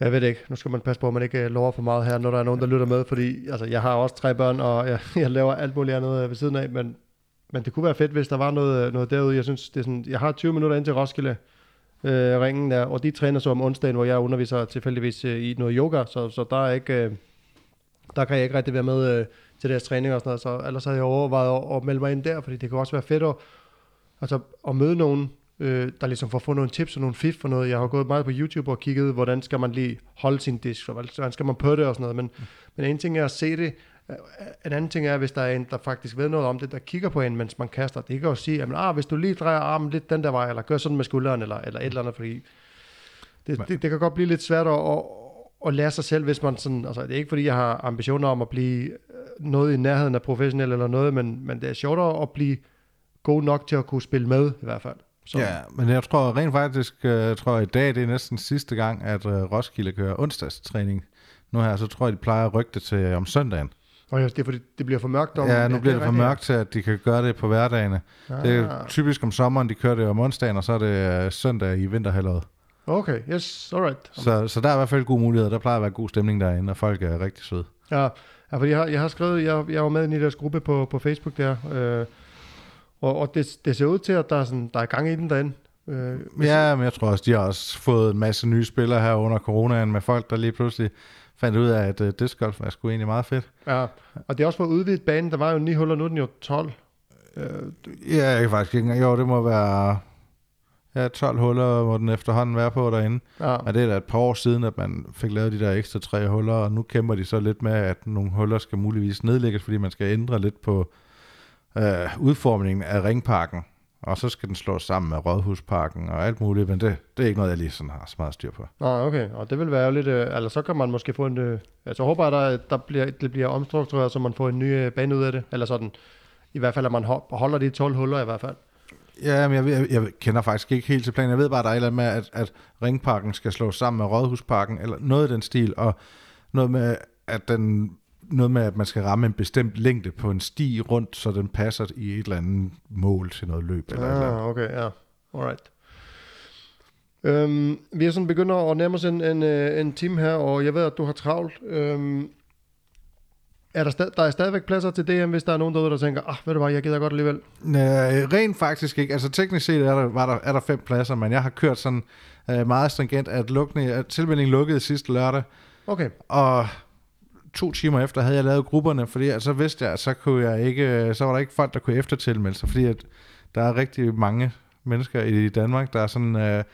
jeg ved det ikke. Nu skal man passe på, at man ikke øh, lover for meget her, når der er nogen, der lytter med, fordi altså, jeg har også tre børn, og jeg, jeg laver alt muligt andet ved siden af, men men det kunne være fedt, hvis der var noget, noget derude. Jeg synes, det er sådan, jeg har 20 minutter ind til Roskilde øh, ringen der, og de træner så om onsdagen, hvor jeg underviser tilfældigvis øh, i noget yoga, så, så der er ikke, øh, der kan jeg ikke rigtig være med øh, til deres træning og sådan noget, så ellers havde jeg overvejet at, at melde mig ind der, fordi det kan også være fedt at, altså, at møde nogen, øh, der ligesom får få nogle tips og nogle fif for noget. Jeg har gået meget på YouTube og kigget, hvordan skal man lige holde sin disk, og hvordan skal man på det og sådan noget, men, mm. men en ting er at se det, en anden ting er, hvis der er en, der faktisk ved noget om det, der kigger på en, mens man kaster. Det kan jo sige, at ah, hvis du lige drejer armen lidt den der vej, eller gør sådan med skulderen, eller, eller et eller andet, fordi det, det, det kan godt blive lidt svært at, at, at lære sig selv, hvis man sådan, altså det er ikke fordi, jeg har ambitioner om at blive øh, noget i nærheden af professionel eller noget, men, men det er sjovt at blive god nok til at kunne spille med, i hvert fald. Så. Ja, men jeg tror rent faktisk, jeg øh, tror i dag, det er næsten sidste gang, at uh, Roskilde kører onsdagstræning. Nu her, så tror jeg, de plejer at rykke det til om søndagen. Og ja, det er fordi, det bliver for mørkt om... Ja, nu bliver det, for mørkt til, at de kan gøre det på hverdagene. Ah. Det er typisk om sommeren, de kører det om onsdagen, og så er det øh, søndag i vinterhalvåret. Okay, yes, alright. Så, så der er i hvert fald god mulighed. Der plejer at være god stemning derinde, og folk er rigtig søde. Ja, ja fordi jeg har, jeg har skrevet, jeg, jeg var med i deres gruppe på, på Facebook der, øh, og, og det, det ser ud til, at der er, sådan, der er gang i den derinde. Øh, ja, men jeg tror også, de har også fået en masse nye spillere her under coronaen med folk, der lige pludselig fandt ud af, at uh, disc golf er sgu egentlig meget fedt. Ja, og det er også fået udvidet banen. Der var jo 9 huller, nu er den jo 12. Uh, øh, ja, jeg kan faktisk ikke engang. Jo, det må være... Ja, 12 huller må den efterhånden være på derinde. Ja. Og det er da et par år siden, at man fik lavet de der ekstra tre huller, og nu kæmper de så lidt med, at nogle huller skal muligvis nedlægges, fordi man skal ændre lidt på uh, udformningen af ringparken og så skal den slås sammen med Rådhusparken og alt muligt, men det, det er ikke noget, jeg lige sådan har så meget styr på. Nå, okay, og det vil være lidt, øh, eller så kan man måske få en, øh, altså håber jeg, der, der bliver, det bliver omstruktureret, så man får en ny øh, bane ud af det, eller sådan, i hvert fald, at man holder de 12 huller i hvert fald. Ja, men jeg, jeg, jeg kender faktisk ikke helt til planen. Jeg ved bare, at der er et eller andet med, at, at Ringparken skal slås sammen med Rådhusparken, eller noget i den stil, og noget med, at den noget med, at man skal ramme en bestemt længde på en sti rundt, så den passer i et eller andet mål til noget løb. Eller ah, eller okay, ja. Alright. Øhm, vi er sådan begynder at nærme os en, en, øh, en time her, og jeg ved, at du har travlt. Øhm, er der, stad, der er stadigvæk pladser til DM, hvis der er nogen derude, der tænker, ah, ved du hvad, jeg gider godt alligevel? Nej, rent faktisk ikke. Altså teknisk set er der, var der, er der fem pladser, men jeg har kørt sådan uh, meget stringent, at, lukning, at tilmeldingen lukkede sidste lørdag. Okay. Og to timer efter havde jeg lavet grupperne, fordi så vidste jeg, at så, kunne jeg ikke, så var der ikke folk, der kunne eftertilmelde sig, fordi at der er rigtig mange mennesker i Danmark, der er sådan, øh,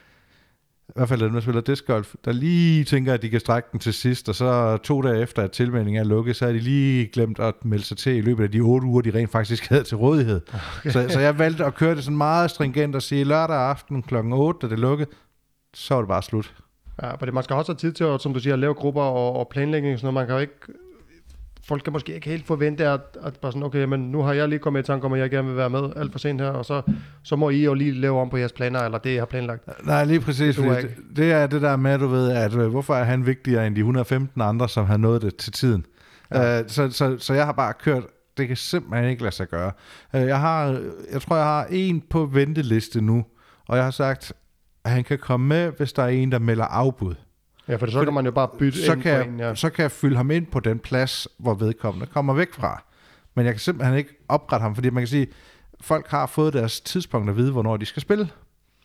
i hvert fald dem, der spiller disc golf, der lige tænker, at de kan strække den til sidst, og så to dage efter, at tilmeldingen er lukket, så er de lige glemt at melde sig til i løbet af de otte uger, de rent faktisk havde til rådighed. Okay. Så, så jeg valgte at køre det sådan meget stringent og sige, lørdag aften kl. 8, da det lukkede, så var det bare slut. Ja, for det, man skal også have tid til, at, som du siger, at lave grupper og, og planlægning og sådan noget. Man kan jo ikke folk kan måske ikke helt forvente, at, at bare sådan, okay, men nu har jeg lige kommet i tanke om, at jeg gerne vil være med alt for sent her, og så, så må I jo lige lave om på jeres planer, eller det, jeg har planlagt. Nej, lige præcis. Det, det, det er det der med, du ved, at øh, hvorfor er han vigtigere end de 115 andre, som har nået det til tiden. Ja. Uh, så, så, så jeg har bare kørt, det kan simpelthen ikke lade sig gøre. Uh, jeg har, jeg tror, jeg har en på venteliste nu, og jeg har sagt, at han kan komme med, hvis der er en, der melder afbud. Ja, for så for kan man jo bare bytte så ind kan, en, ja. Så kan jeg fylde ham ind på den plads, hvor vedkommende kommer væk fra. Men jeg kan simpelthen ikke oprette ham, fordi man kan sige, folk har fået deres tidspunkt at vide, hvornår de skal spille.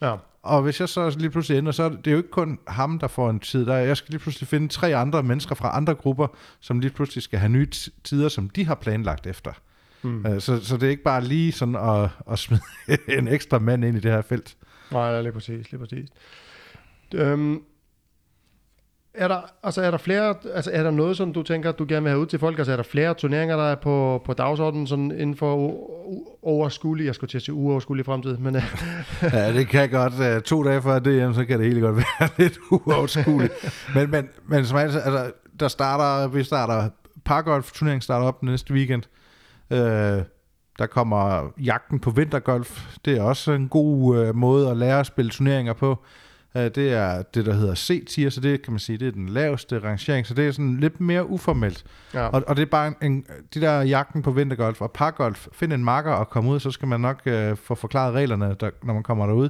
Ja. Og hvis jeg så lige pludselig ender, så er det jo ikke kun ham, der får en tid. Der jeg skal lige pludselig finde tre andre mennesker fra andre grupper, som lige pludselig skal have nye tider, som de har planlagt efter. Mm. Så, så det er ikke bare lige sådan at, at smide en ekstra mand ind i det her felt. Nej, lige præcis, lige præcis. Øhm, er der, altså er der flere, altså er der noget, som du tænker, du gerne vil have ud til folk? Altså er der flere turneringer, der er på, på dagsordenen sådan inden for overskuelig, jeg skulle til at sige uoverskuelig fremtid, men... Øh, ja, det kan godt. Øh, to dage før det, så kan det hele godt være lidt uoverskueligt. men, men, men som altså, altså, der starter, vi starter pargolf-turnering starter op næste weekend. Øh, der kommer jagten på vintergolf. Det er også en god øh, måde at lære at spille turneringer på. Øh, det er det, der hedder C-tier, så det kan man sige, det er den laveste rangering, så det er sådan lidt mere uformelt. Ja. Og, og det er bare en, de der jagten på vintergolf og pargolf. Find en marker og komme ud, så skal man nok øh, få forklaret reglerne, der, når man kommer derud.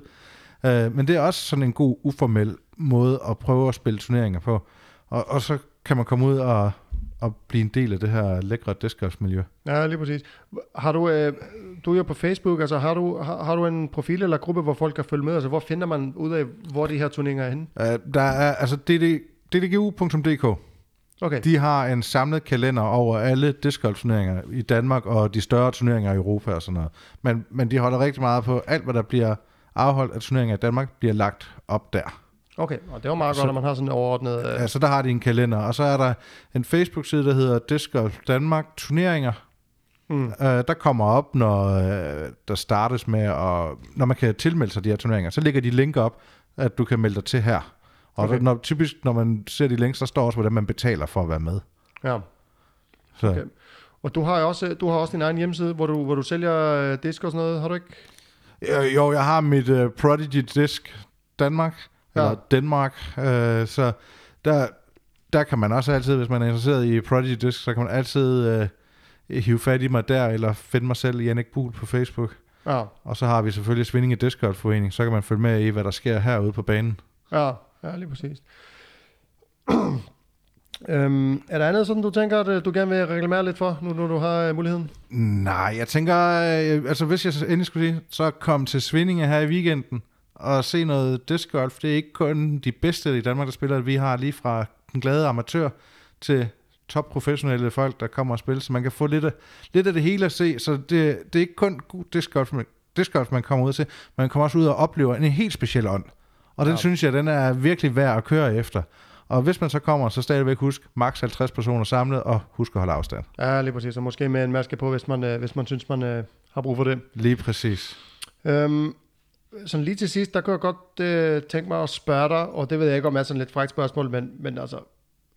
Øh, men det er også sådan en god uformel måde at prøve at spille turneringer på. Og, og så kan man komme ud og, og blive en del af det her lækre discgolf-miljø. Ja, lige præcis. Har du, øh, du er jo på Facebook, altså har du, har, har du en profil eller gruppe, hvor folk kan følge med? Altså hvor finder man ud af, hvor de her turneringer er henne? Øh, der er altså DD, ddgu.dk. Okay, De har en samlet kalender over alle discgolf-turneringer i Danmark og de større turneringer i Europa og sådan noget. Men, men de holder rigtig meget på alt, hvad der bliver afholdt af turneringer i Danmark, bliver lagt op der. Okay. Og det var meget Så- godt, at man har sådan en overordnet... Øh, Ja, så der har de en kalender, og så er der en Facebook-side, der hedder Disc Golf Danmark Turneringer. mm, Uh, der kommer op, når uh, der startes med, at, når man kan tilmelde sig de her turneringer, så ligger de link op, at du kan melde dig til her. Og Okay. når, typisk, når man ser de links, der står også, hvordan man betaler for at være med. ja. Så, Okay. Og du har jo også, du har også din egen hjemmeside, hvor du, hvor du sælger øh, disk og sådan noget, har du ikke? Øh, Jo, jeg har mit uh, Prodigy Disc Danmark, Ja. eller Danmark, uh, så der, der kan man også altid, hvis man er interesseret i Prodigy Disc, så kan man altid uh, hive fat i mig der, eller finde mig selv, Jannik Buhl på Facebook. Ja, Og så har vi selvfølgelig Svindinge Disc Golf Forening, så kan man følge med i, hvad der sker herude på banen. ja, ja lige præcis. øhm, er der andet sådan, du tænker, at øh, du gerne vil reklamere lidt for, nu når du har øh, muligheden? Nej, jeg tænker, øh, altså hvis jeg endelig skulle sige, så kom til Svindinge her i weekenden og se noget disc golf. Det er ikke kun de bedste i Danmark, der spiller. Vi har lige fra den glade amatør til topprofessionelle folk, der kommer og spiller, så man kan få lidt af, lidt af det hele at se. Så det, det er ikke kun god disc golf, man, disc golf, man kommer ud til. Man kommer også ud og oplever en helt speciel ånd. Og den ja. synes jeg, den er virkelig værd at køre efter. Og hvis man så kommer, så stadigvæk husk, maks 50 personer samlet, og husk at holde afstand. Ja, lige præcis. Og måske med en maske på, hvis man, øh, hvis man synes, man øh, har brug for det. Lige præcis. Øhm, sådan lige til sidst, der kunne jeg godt øh, tænke mig at spørge dig, og det ved jeg ikke, om er sådan lidt frækt spørgsmål, men, men altså,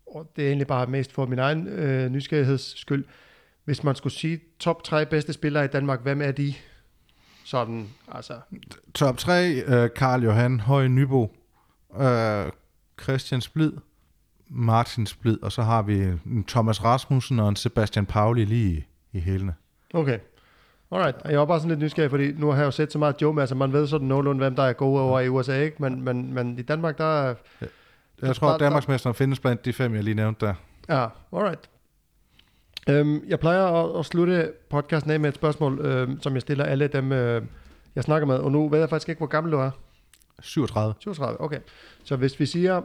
og det er egentlig bare mest for min egen øh, nysgerrigheds skyld. Hvis man skulle sige top tre bedste spillere i Danmark, hvem er de? Sådan, altså, Top 3, øh, Karl Johan Høj Nybo, øh, Christian Splid, Martin Splid, og så har vi en Thomas Rasmussen og en Sebastian Pauli lige i, i hælene. okay. Alright, jeg var bare sådan lidt nysgerrig, fordi nu har jeg jo set så meget Joe med, altså man ved sådan nogenlunde, hvem der er gode over i USA, ikke? Men, men, men i Danmark, der er... Jeg tror, at Danmarksmesteren findes blandt de fem, jeg lige nævnte der. Ja, alright. Øhm, jeg plejer at, at slutte podcasten af med et spørgsmål, øhm, som jeg stiller alle dem, øh, jeg snakker med. Og nu ved jeg faktisk ikke, hvor gammel du er. 37. 37, okay. Så hvis vi siger,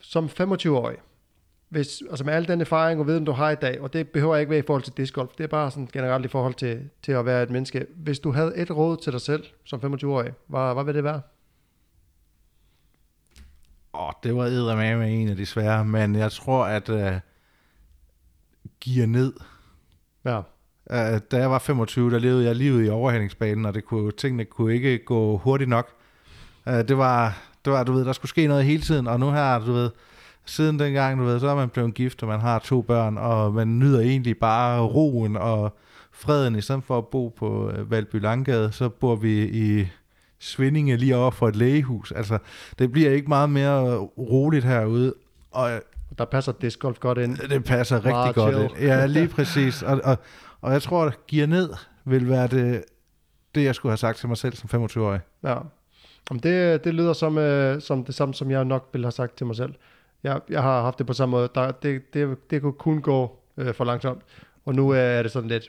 som 25-årig, hvis, altså med al den erfaring og viden, du har i dag, og det behøver ikke være i forhold til discgolf, det er bare sådan generelt i forhold til, til at være et menneske. Hvis du havde et råd til dig selv som 25-årig, hvad, hvad vil det være? Åh, det var eddermame med en af de svære, men jeg tror, at øh, gear ned. Ja, Øh, da jeg var 25, der levede jeg livet i overhændingsbanen, og det kunne, tingene kunne ikke gå hurtigt nok. Øh, det, var, det var, du ved, der skulle ske noget hele tiden, og nu her, du ved, siden dengang, du ved, så er man blevet gift, og man har to børn, og man nyder egentlig bare roen og freden, i stedet for at bo på øh, Valby Langgade, så bor vi i Svindinge lige over for et lægehus. Altså, det bliver ikke meget mere roligt herude, og der passer discgolf godt ind. det passer rigtig Meget godt. chill. ind. Ja, lige præcis. Og, og, og jeg tror, at gear ned vil være det, det, jeg skulle have sagt til mig selv som 25-årig. Ja. Jamen det, det lyder som, øh, som det samme, som jeg nok ville have sagt til mig selv. Jeg, jeg har haft det på samme måde. Der, det, det, det kunne kun gå øh, for langsomt. Og nu øh, er det sådan lidt,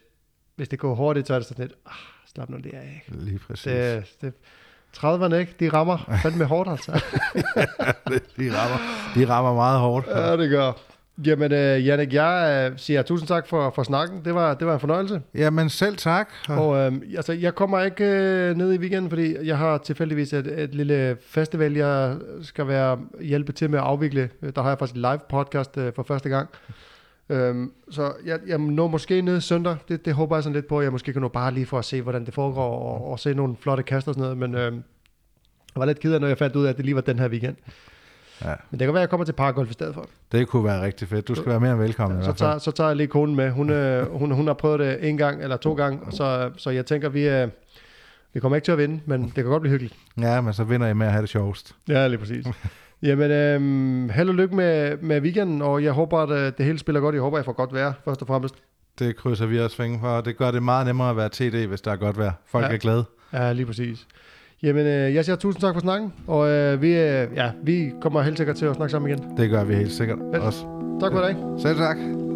hvis det går hurtigt, så er det sådan lidt, ah, slap nu det af. Ikke? Lige præcis. Det, det, 30'erne, ikke? De rammer fandme hårdt, altså. de, rammer, de rammer meget hårdt. ja, det gør. Jamen, øh, Jannik, jeg øh, siger tusind tak for, for snakken. Det var, det var en fornøjelse. Jamen selv tak. Og øh, altså, jeg kommer ikke øh, ned i weekenden, fordi jeg har tilfældigvis et, et lille festival, jeg skal være hjælpe til med at afvikle. Der har jeg faktisk live podcast øh, for første gang. Øhm, så jeg, jeg når måske ned søndag. Det, det håber jeg sådan lidt på. Jeg måske kan nå bare lige for at se, hvordan det foregår, og, og se nogle flotte kast og sådan noget. Men øh, jeg var lidt ked af, når jeg fandt ud af, at det lige var den her weekend. Ja. Men det kan være, at jeg kommer til parkgolf i stedet for. Det kunne være rigtig fedt. Du skal være mere end velkommen i Så tager, så tager jeg lige konen med. Hun, øh, hun, hun har prøvet det en gang eller to gange, og så, så jeg tænker, vi, øh, vi kommer ikke til at vinde, men det kan godt blive hyggeligt. Ja, men så vinder I med at have det sjovest. Ja, lige præcis. Jamen, øhm, held og lykke med, med weekenden, og jeg håber, at øh, det hele spiller godt. Jeg håber, jeg får godt vejr, først og fremmest. Det krydser vi også fingre for, det gør det meget nemmere at være TD, hvis der er godt vejr. Folk Ja. er glade. Ja, lige præcis. Jamen, øh, jeg siger tusind tak for snakken, og øh, vi, øh, ja, vi kommer helt sikkert til at snakke sammen igen. Det gør vi helt sikkert Fedt. også. Tak for i dag. Selv tak.